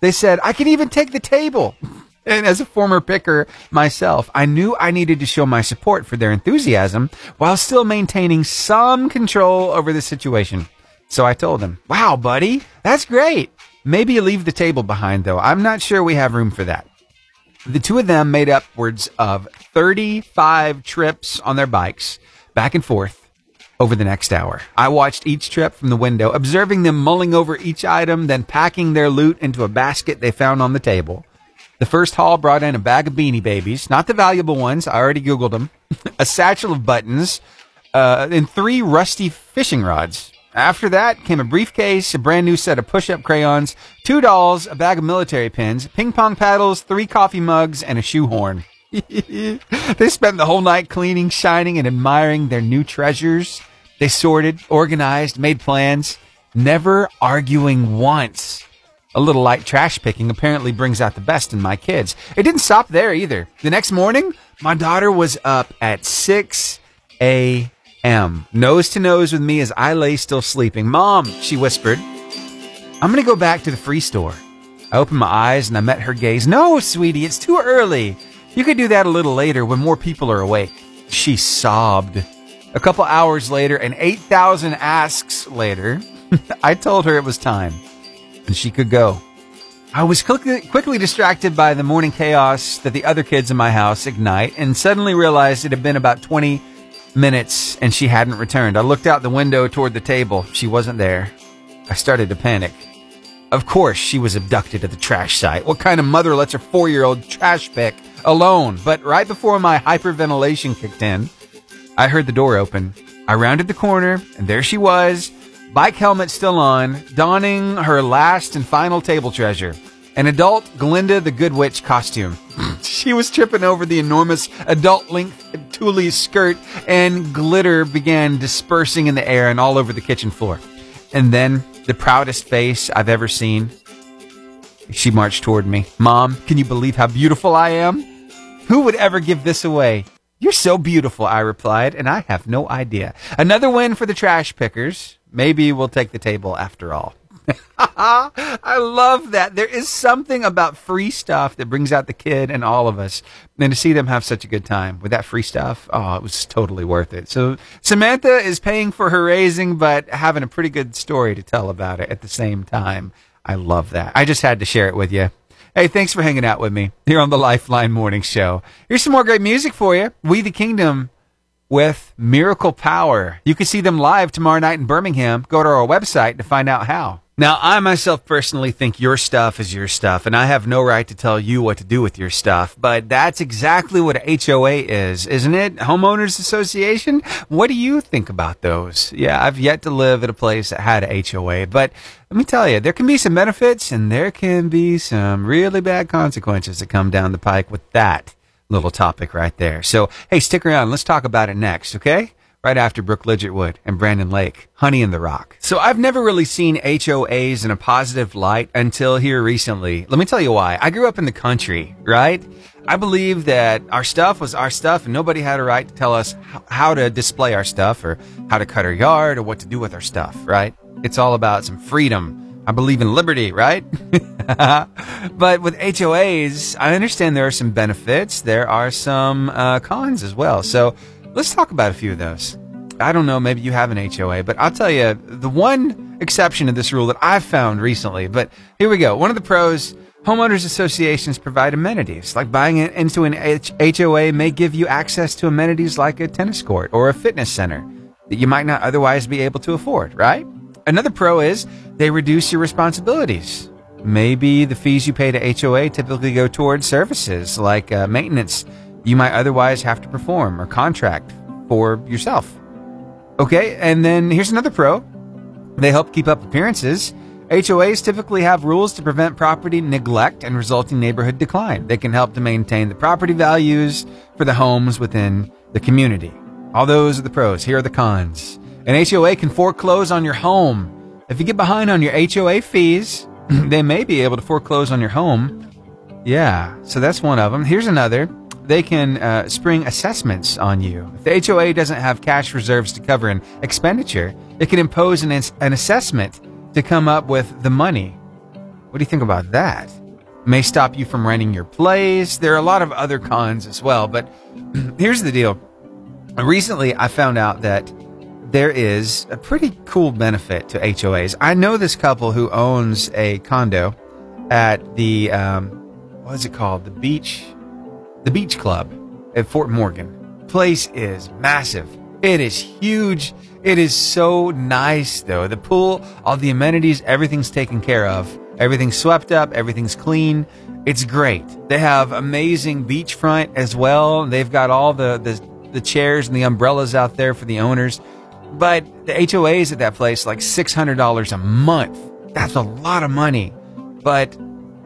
Speaker 1: They said, I can even take the table. And as a former picker myself, I knew I needed to show my support for their enthusiasm while still maintaining some control over the situation. So I told them, Wow, buddy, that's great. Maybe you leave the table behind though. I'm not sure we have room for that. The two of them made upwards of 35 trips on their bikes back and forth over the next hour. I watched each trip from the window, observing them mulling over each item, then packing their loot into a basket they found on the table. The first haul brought in a bag of beanie babies, not the valuable ones. I already Googled them. a satchel of buttons, uh, and three rusty fishing rods. After that came a briefcase, a brand new set of push-up crayons, two dolls, a bag of military pins, ping pong paddles, three coffee mugs, and a shoehorn. they spent the whole night cleaning, shining, and admiring their new treasures. They sorted, organized, made plans, never arguing once. A little light trash picking apparently brings out the best in my kids. It didn't stop there either. The next morning, my daughter was up at 6 a.m am, nose to nose with me as I lay still sleeping. Mom, she whispered, I'm going to go back to the free store. I opened my eyes and I met her gaze. No, sweetie, it's too early. You could do that a little later when more people are awake. She sobbed. A couple hours later and 8,000 asks later, I told her it was time and she could go. I was quickly, quickly distracted by the morning chaos that the other kids in my house ignite and suddenly realized it had been about 20 minutes and she hadn't returned. I looked out the window toward the table. She wasn't there. I started to panic. Of course, she was abducted at the trash site. What kind of mother lets her four year old trash pick alone? But right before my hyperventilation kicked in, I heard the door open. I rounded the corner, and there she was, bike helmet still on, donning her last and final table treasure an adult Glinda the Good Witch costume. she was tripping over the enormous adult length tulle skirt, and glitter began dispersing in the air and all over the kitchen floor. And then, the proudest face I've ever seen, she marched toward me. Mom, can you believe how beautiful I am? Who would ever give this away? You're so beautiful, I replied, and I have no idea. Another win for the trash pickers. Maybe we'll take the table after all. I love that. There is something about free stuff that brings out the kid and all of us. And to see them have such a good time with that free stuff, oh, it was totally worth it. So Samantha is paying for her raising, but having a pretty good story to tell about it at the same time. I love that. I just had to share it with you. Hey, thanks for hanging out with me here on the Lifeline Morning Show. Here's some more great music for you. We the Kingdom with Miracle Power. You can see them live tomorrow night in Birmingham. Go to our website to find out how. Now, I myself personally think your stuff is your stuff, and I have no right to tell you what to do with your stuff, but that's exactly what HOA is, isn't it? Homeowners Association? What do you think about those? Yeah, I've yet to live at a place that had a HOA, but let me tell you, there can be some benefits and there can be some really bad consequences that come down the pike with that little topic right there. So, hey, stick around. Let's talk about it next, okay? Right after Brooke Ligertwood and Brandon Lake, Honey in the Rock. So I've never really seen HOAs in a positive light until here recently. Let me tell you why. I grew up in the country, right? I believe that our stuff was our stuff and nobody had a right to tell us how to display our stuff or how to cut our yard or what to do with our stuff, right? It's all about some freedom. I believe in liberty, right? but with HOAs, I understand there are some benefits. There are some uh, cons as well. So Let's talk about a few of those. I don't know, maybe you have an HOA, but I'll tell you the one exception to this rule that I've found recently. But here we go. One of the pros Homeowners associations provide amenities, like buying into an HOA may give you access to amenities like a tennis court or a fitness center that you might not otherwise be able to afford, right? Another pro is they reduce your responsibilities. Maybe the fees you pay to HOA typically go towards services like uh, maintenance you might otherwise have to perform or contract for yourself. Okay, and then here's another pro. They help keep up appearances. HOAs typically have rules to prevent property neglect and resulting neighborhood decline. They can help to maintain the property values for the homes within the community. All those are the pros. Here are the cons. An HOA can foreclose on your home. If you get behind on your HOA fees, they may be able to foreclose on your home. Yeah, so that's one of them. Here's another. They can uh, spring assessments on you. If the HOA doesn't have cash reserves to cover an expenditure, it can impose an, an assessment to come up with the money. What do you think about that? May stop you from renting your place. There are a lot of other cons as well, but here's the deal. Recently, I found out that there is a pretty cool benefit to HOAs. I know this couple who owns a condo at the um, what is it called? The beach, the beach club at Fort Morgan. Place is massive. It is huge. It is so nice though. The pool, all the amenities, everything's taken care of. Everything's swept up. Everything's clean. It's great. They have amazing beachfront as well. They've got all the, the, the chairs and the umbrellas out there for the owners. But the HOAs at that place, like $600 a month. That's a lot of money. But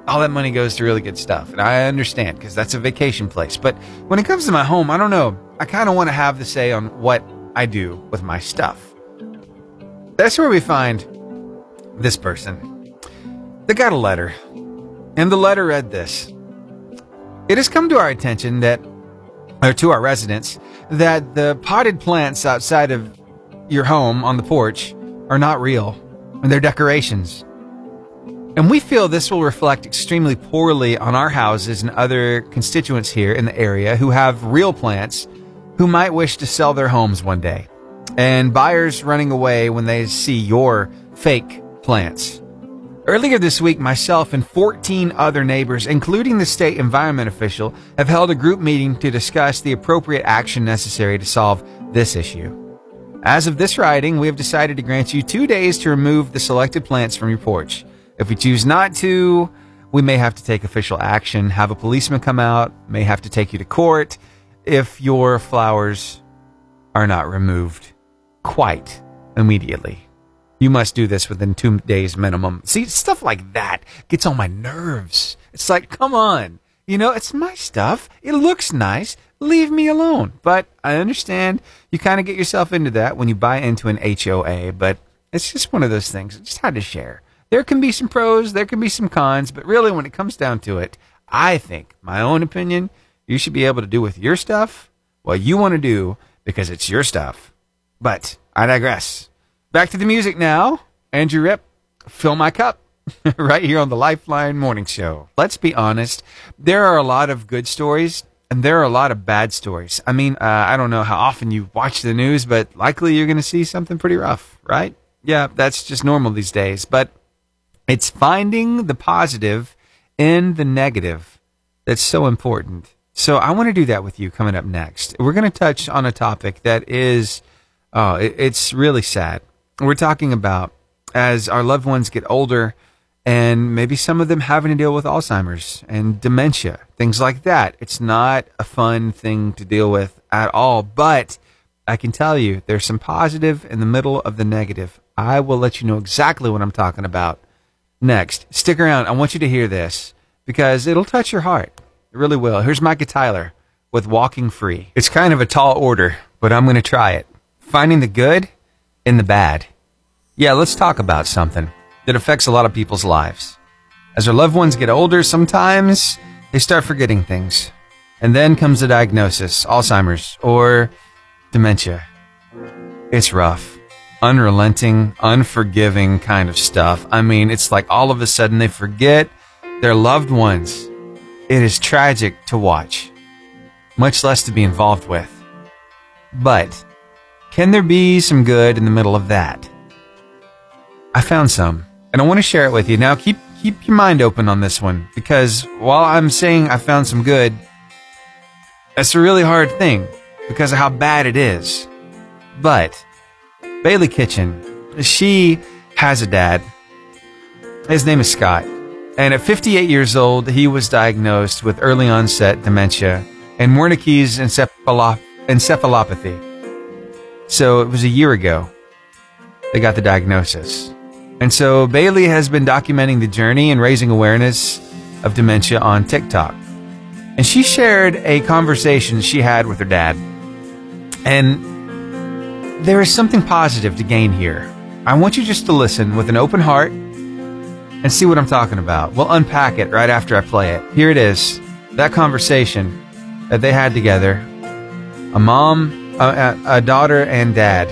Speaker 1: all that money goes to really good stuff. And I understand because that's a vacation place. But when it comes to my home, I don't know. I kind of want to have the say on what I do with my stuff. That's where we find this person. They got a letter. And the letter read this It has come to our attention that, or to our residents, that the potted plants outside of your home on the porch are not real and they're decorations. And we feel this will reflect extremely poorly on our houses and other constituents here in the area who have real plants who might wish to sell their homes one day. And buyers running away when they see your fake plants. Earlier this week, myself and 14 other neighbors, including the state environment official, have held a group meeting to discuss the appropriate action necessary to solve this issue. As of this writing, we have decided to grant you two days to remove the selected plants from your porch. If we choose not to, we may have to take official action, have a policeman come out, may have to take you to court if your flowers are not removed quite immediately. You must do this within two days minimum. See, stuff like that gets on my nerves. It's like, come on. You know, it's my stuff. It looks nice. Leave me alone. But I understand you kind of get yourself into that when you buy into an HOA, but it's just one of those things. I just had to share. There can be some pros, there can be some cons, but really when it comes down to it, I think, my own opinion, you should be able to do with your stuff what you want to do because it's your stuff. But I digress. Back to the music now. Andrew Ripp, fill my cup. right here on the Lifeline Morning Show. Let's be honest, there are a lot of good stories and there are a lot of bad stories. I mean, uh, I don't know how often you watch the news, but likely you're going to see something pretty rough, right? Yeah, that's just normal these days. But it's finding the positive in the negative that's so important. So I want to do that with you coming up next. We're going to touch on a topic that is, oh, it's really sad. We're talking about as our loved ones get older and maybe some of them having to deal with Alzheimer's and dementia, things like that. It's not a fun thing to deal with at all, but I can tell you there's some positive in the middle of the negative. I will let you know exactly what I'm talking about next. Stick around. I want you to hear this because it'll touch your heart. It really will. Here's Micah Tyler with Walking Free. It's kind of a tall order, but I'm going to try it. Finding the good in the bad. Yeah, let's talk about something that affects a lot of people's lives. As our loved ones get older, sometimes they start forgetting things. And then comes the diagnosis Alzheimer's or dementia. It's rough. Unrelenting, unforgiving kind of stuff. I mean, it's like all of a sudden they forget their loved ones. It is tragic to watch, much less to be involved with. But can there be some good in the middle of that? I found some and I want to share it with you. Now, keep keep your mind open on this one because while I'm saying I found some good, that's a really hard thing because of how bad it is. But Bailey Kitchen, she has a dad. His name is Scott. And at 58 years old, he was diagnosed with early onset dementia and Wernicke's encephalop- encephalopathy. So it was a year ago they got the diagnosis. And so Bailey has been documenting the journey and raising awareness of dementia on TikTok. And she shared a conversation she had with her dad. And there is something positive to gain here. I want you just to listen with an open heart and see what I'm talking about. We'll unpack it right after I play it. Here it is that conversation that they had together a mom, a, a daughter, and dad.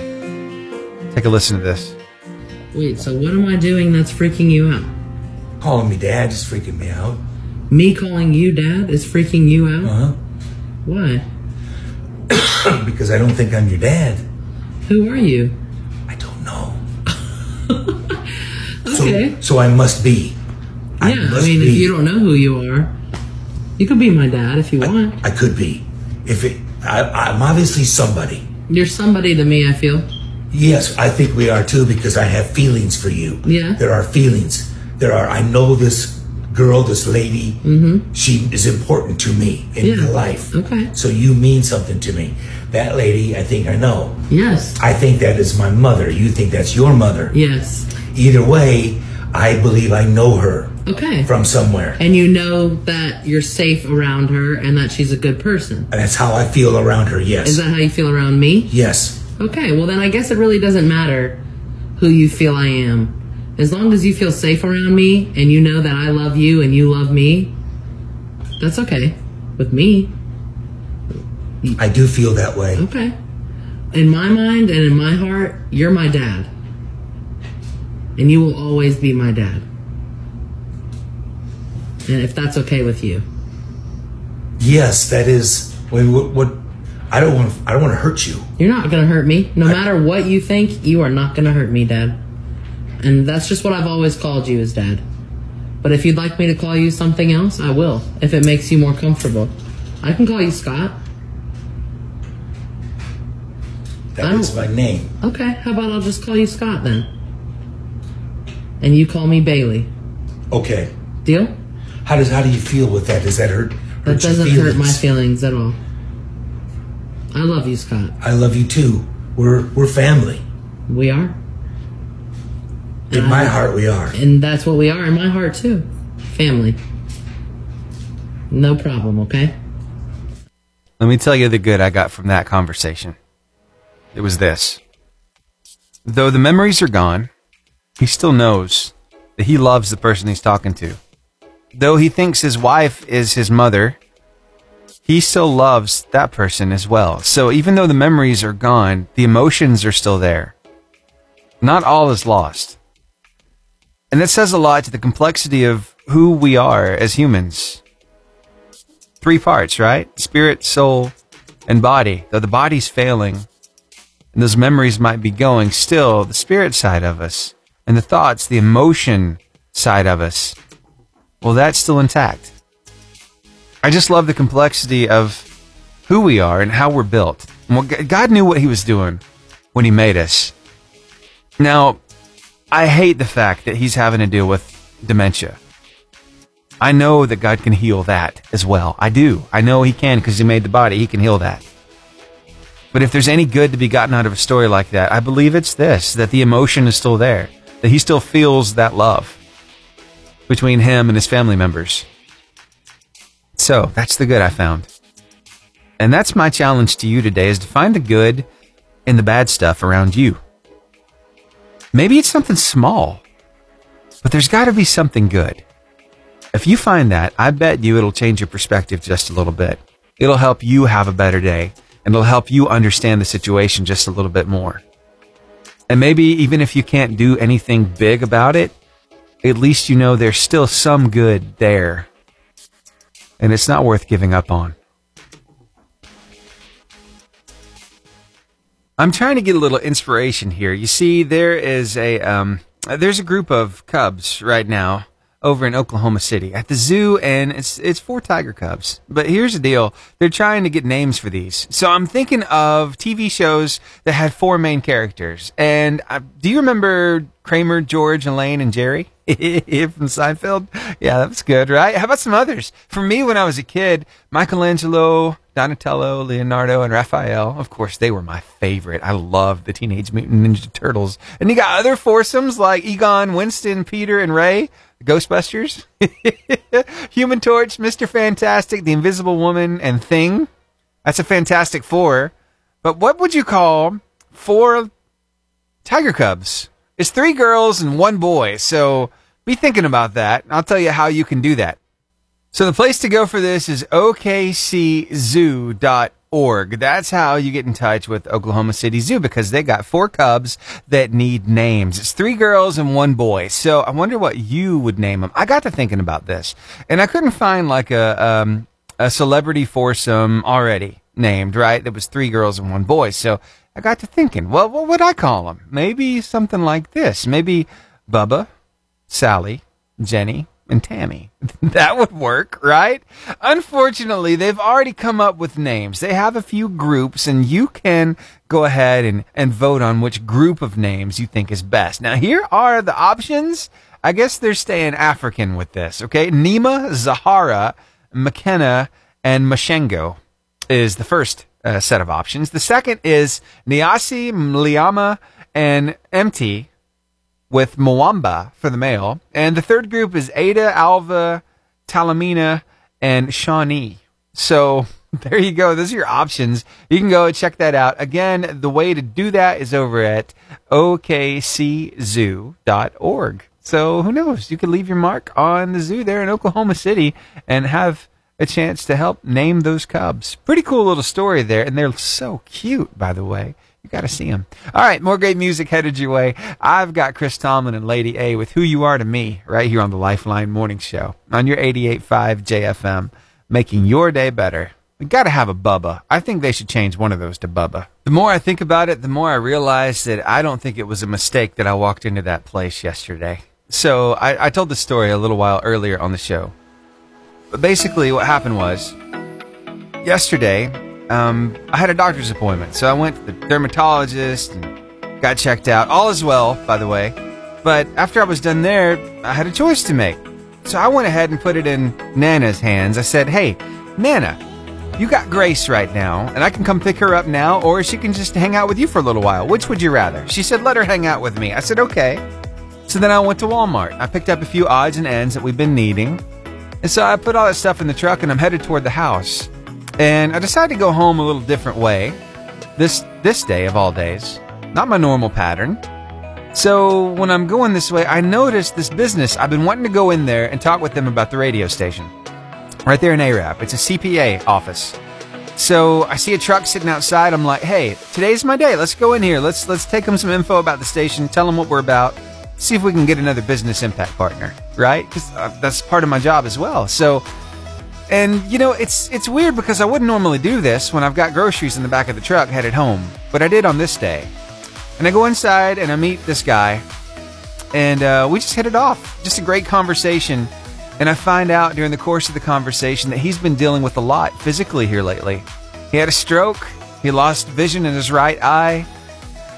Speaker 1: Take a listen to this.
Speaker 10: Wait, so what am I doing that's freaking you out?
Speaker 11: Calling me dad is freaking me out.
Speaker 10: Me calling you dad is freaking you out?
Speaker 11: Uh huh.
Speaker 10: Why?
Speaker 11: because I don't think I'm your dad.
Speaker 10: Who are you?
Speaker 11: I don't know.
Speaker 10: Okay.
Speaker 11: So, so I must be. I
Speaker 10: yeah, I
Speaker 11: must
Speaker 10: mean,
Speaker 11: be.
Speaker 10: if you don't know who you are, you could be my dad if you want.
Speaker 11: I could be. If it, I, I'm obviously somebody.
Speaker 10: You're somebody to me, I feel.
Speaker 11: Yes, I think we are too because I have feelings for you.
Speaker 10: Yeah.
Speaker 11: There are feelings. There are. I know this girl, this lady.
Speaker 10: Mm-hmm.
Speaker 11: She is important to me in
Speaker 10: Yeah.
Speaker 11: your life.
Speaker 10: Okay.
Speaker 11: So you mean something to me. That lady, I think I know.
Speaker 10: Yes.
Speaker 11: I think that is my mother. You think that's your mother.
Speaker 10: Yes.
Speaker 11: Either way, I believe I know her
Speaker 10: Okay.
Speaker 11: from somewhere.
Speaker 10: And you know that you're safe around her and that she's a good person.
Speaker 11: And that's how I feel around her. Yes.
Speaker 10: Is that how you feel around me?
Speaker 11: yes.
Speaker 10: Okay, well then I guess it really doesn't matter who you feel I am. As long as you feel safe around me and you know that I love you and you love me, that's okay with me.
Speaker 11: I do feel that way.
Speaker 10: Okay. In my mind and in my heart, you're my dad. And you will always be my dad. And if that's okay with you.
Speaker 11: Yes, that is. Wait, what? what I don't want. I don't want to hurt you.
Speaker 10: You're not gonna hurt me. No matter what you think, you are not gonna hurt me, Dad. And that's just what I've always called you as Dad. But if you'd like me to call you something else, I will, if it makes you more comfortable. I can call you Scott.
Speaker 11: That
Speaker 10: I
Speaker 11: is
Speaker 10: don't-
Speaker 11: my name.
Speaker 10: Okay, how about I'll just call you Scott then? And you call me Bailey.
Speaker 11: Okay.
Speaker 10: Deal?
Speaker 11: How does? How do you feel with that? Does that hurt?
Speaker 10: That
Speaker 11: hurt your
Speaker 10: doesn't hurt my
Speaker 11: feelings?
Speaker 10: feelings at all. I love you, Scott.
Speaker 11: I love you too. We're we're family.
Speaker 10: We are.
Speaker 11: In
Speaker 10: And
Speaker 11: my
Speaker 10: I-
Speaker 11: heart, we are.
Speaker 10: And that's what we are in my heart too. Family. No problem, okay?
Speaker 1: Let me tell you the good I got from that conversation. It was this. Though the memories are gone, he still knows that he loves the person he's talking to. Though he thinks his wife is his mother, he still loves that person as well. So even though the memories are gone, the emotions are still there. Not all is lost. And that says a lot to the complexity of who we are as humans three parts, right? Spirit, soul, and body. Though the body's failing and those memories might be going, still the spirit side of us and the thoughts, the emotion side of us, well, that's still intact. I just love the complexity of who we are and how we're built. God knew what He was doing when He made us. Now, I hate the fact that He's having to deal with dementia. I know that God can heal that as well. I do. I know He can because He made the body. He can heal that. But if there's any good to be gotten out of a story like that, I believe it's this that the emotion is still there, that He still feels that love between Him and His family members. So that's the good I found. And that's my challenge to you today is to find the good in the bad stuff around you. Maybe it's something small, but there's got to be something good. If you find that, I bet you it'll change your perspective just a little bit. It'll help you have a better day and it'll help you understand the situation just a little bit more. And maybe even if you can't do anything big about it, at least you know there's still some good there. And it's not worth giving up on. I'm trying to get a little inspiration here. You see, there is a um, there's a group of cubs right now over in Oklahoma City at the zoo, and it's it's four tiger cubs. But here's the deal: they're trying to get names for these. So I'm thinking of TV shows that had four main characters. And uh, do you remember Kramer, George, Elaine, and Jerry from Seinfeld? Yeah, that was good, right? How about some others? For me, when I was a kid, Michelangelo, Donatello, Leonardo, and Raphael, of course, they were my favorite. I loved the Teenage Mutant Ninja Turtles. And you got other foursomes like Egon, Winston, Peter, and Ray, Ghostbusters, Human Torch, Mr. Fantastic, The Invisible Woman, and Thing. That's a fantastic four. But what would you call four Tiger Cubs? It's three girls and one boy, so be thinking about that. I'll tell you how you can do that. So the place to go for this is That's how you get in touch with Oklahoma City Zoo because they got four cubs that need names. It's three girls and one boy. So I wonder what you would name them. I got to thinking about this and I couldn't find like a, um, a celebrity foursome already named, right? That was three girls and one boy. So I got to thinking, well, what would I call them? Maybe something like this. Maybe Bubba, Sally, Jenny, and Tammy. that would work, right? Unfortunately, they've already come up with names. They have a few groups, and you can go ahead and, and vote on which group of names you think is best. Now, here are the options. I guess they're staying African with this, okay? Nima, Zahara, McKenna, and Mashengo is the first uh, set of options. The second is Niasi, Mliama, and Empty with Mwamba for the male. And the third group is Ada, Alva, Talamina, and Shawnee. So there you go. Those are your options. You can go check that out. Again, the way to do that is over at okczoo.org. So who knows? You could leave your mark on the zoo there in Oklahoma City and have a chance to help name those cubs. Pretty cool little story there, and they're so cute, by the way. You got to see them. All right, more great music headed your way. I've got Chris Tomlin and Lady A with Who You Are to Me right here on the Lifeline Morning Show on your 88.5 JFM, making your day better. We got to have a Bubba. I think they should change one of those to Bubba. The more I think about it, the more I realize that I don't think it was a mistake that I walked into that place yesterday. So I, I told the story a little while earlier on the show. But basically, what happened was yesterday, um, I had a doctor's appointment. So I went to the dermatologist and got checked out. All is well, by the way. But after I was done there, I had a choice to make. So I went ahead and put it in Nana's hands. I said, Hey, Nana, you got Grace right now, and I can come pick her up now, or she can just hang out with you for a little while. Which would you rather? She said, Let her hang out with me. I said, Okay. So then I went to Walmart. I picked up a few odds and ends that we've been needing. And so I put all that stuff in the truck and I'm headed toward the house. And I decided to go home a little different way. This this day of all days. Not my normal pattern. So when I'm going this way, I noticed this business. I've been wanting to go in there and talk with them about the radio station. Right there in Arab. It's a CPA office. So I see a truck sitting outside. I'm like, "Hey, today's my day. Let's go in here. Let's let's take them some info about the station. Tell them what we're about. See if we can get another business impact partner, right? Because uh, that's part of my job as well. So, and you know, it's it's weird because I wouldn't normally do this when I've got groceries in the back of the truck headed home, but I did on this day. And I go inside and I meet this guy, and uh, we just hit it off. Just a great conversation. And I find out during the course of the conversation that he's been dealing with a lot physically here lately. He had a stroke. He lost vision in his right eye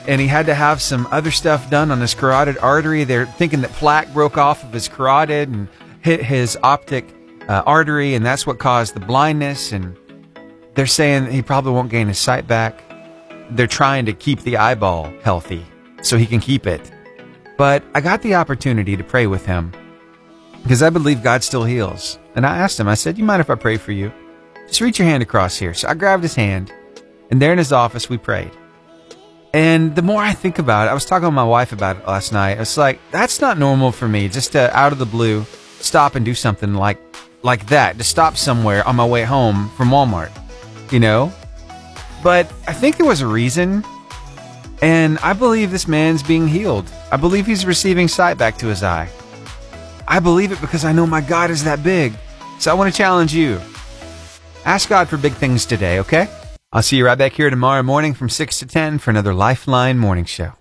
Speaker 1: and he had to have some other stuff done on his carotid artery. They're thinking that plaque broke off of his carotid and hit his optic uh, artery, and that's what caused the blindness. And they're saying he probably won't gain his sight back. They're trying to keep the eyeball healthy so he can keep it. But I got the opportunity to pray with him because I believe God still heals. And I asked him, I said, You mind if I pray for you? Just reach your hand across here. So I grabbed his hand, and there in his office, we prayed. And the more I think about it, I was talking with my wife about it last night. It's like that's not normal for me just to out of the blue stop and do something like like that. To stop somewhere on my way home from Walmart, you know. But I think there was a reason, and I believe this man's being healed. I believe he's receiving sight back to his eye. I believe it because I know my God is that big. So I want to challenge you. Ask God for big things today, okay? I'll see you right back here tomorrow morning from 6 to 10 for another Lifeline Morning Show.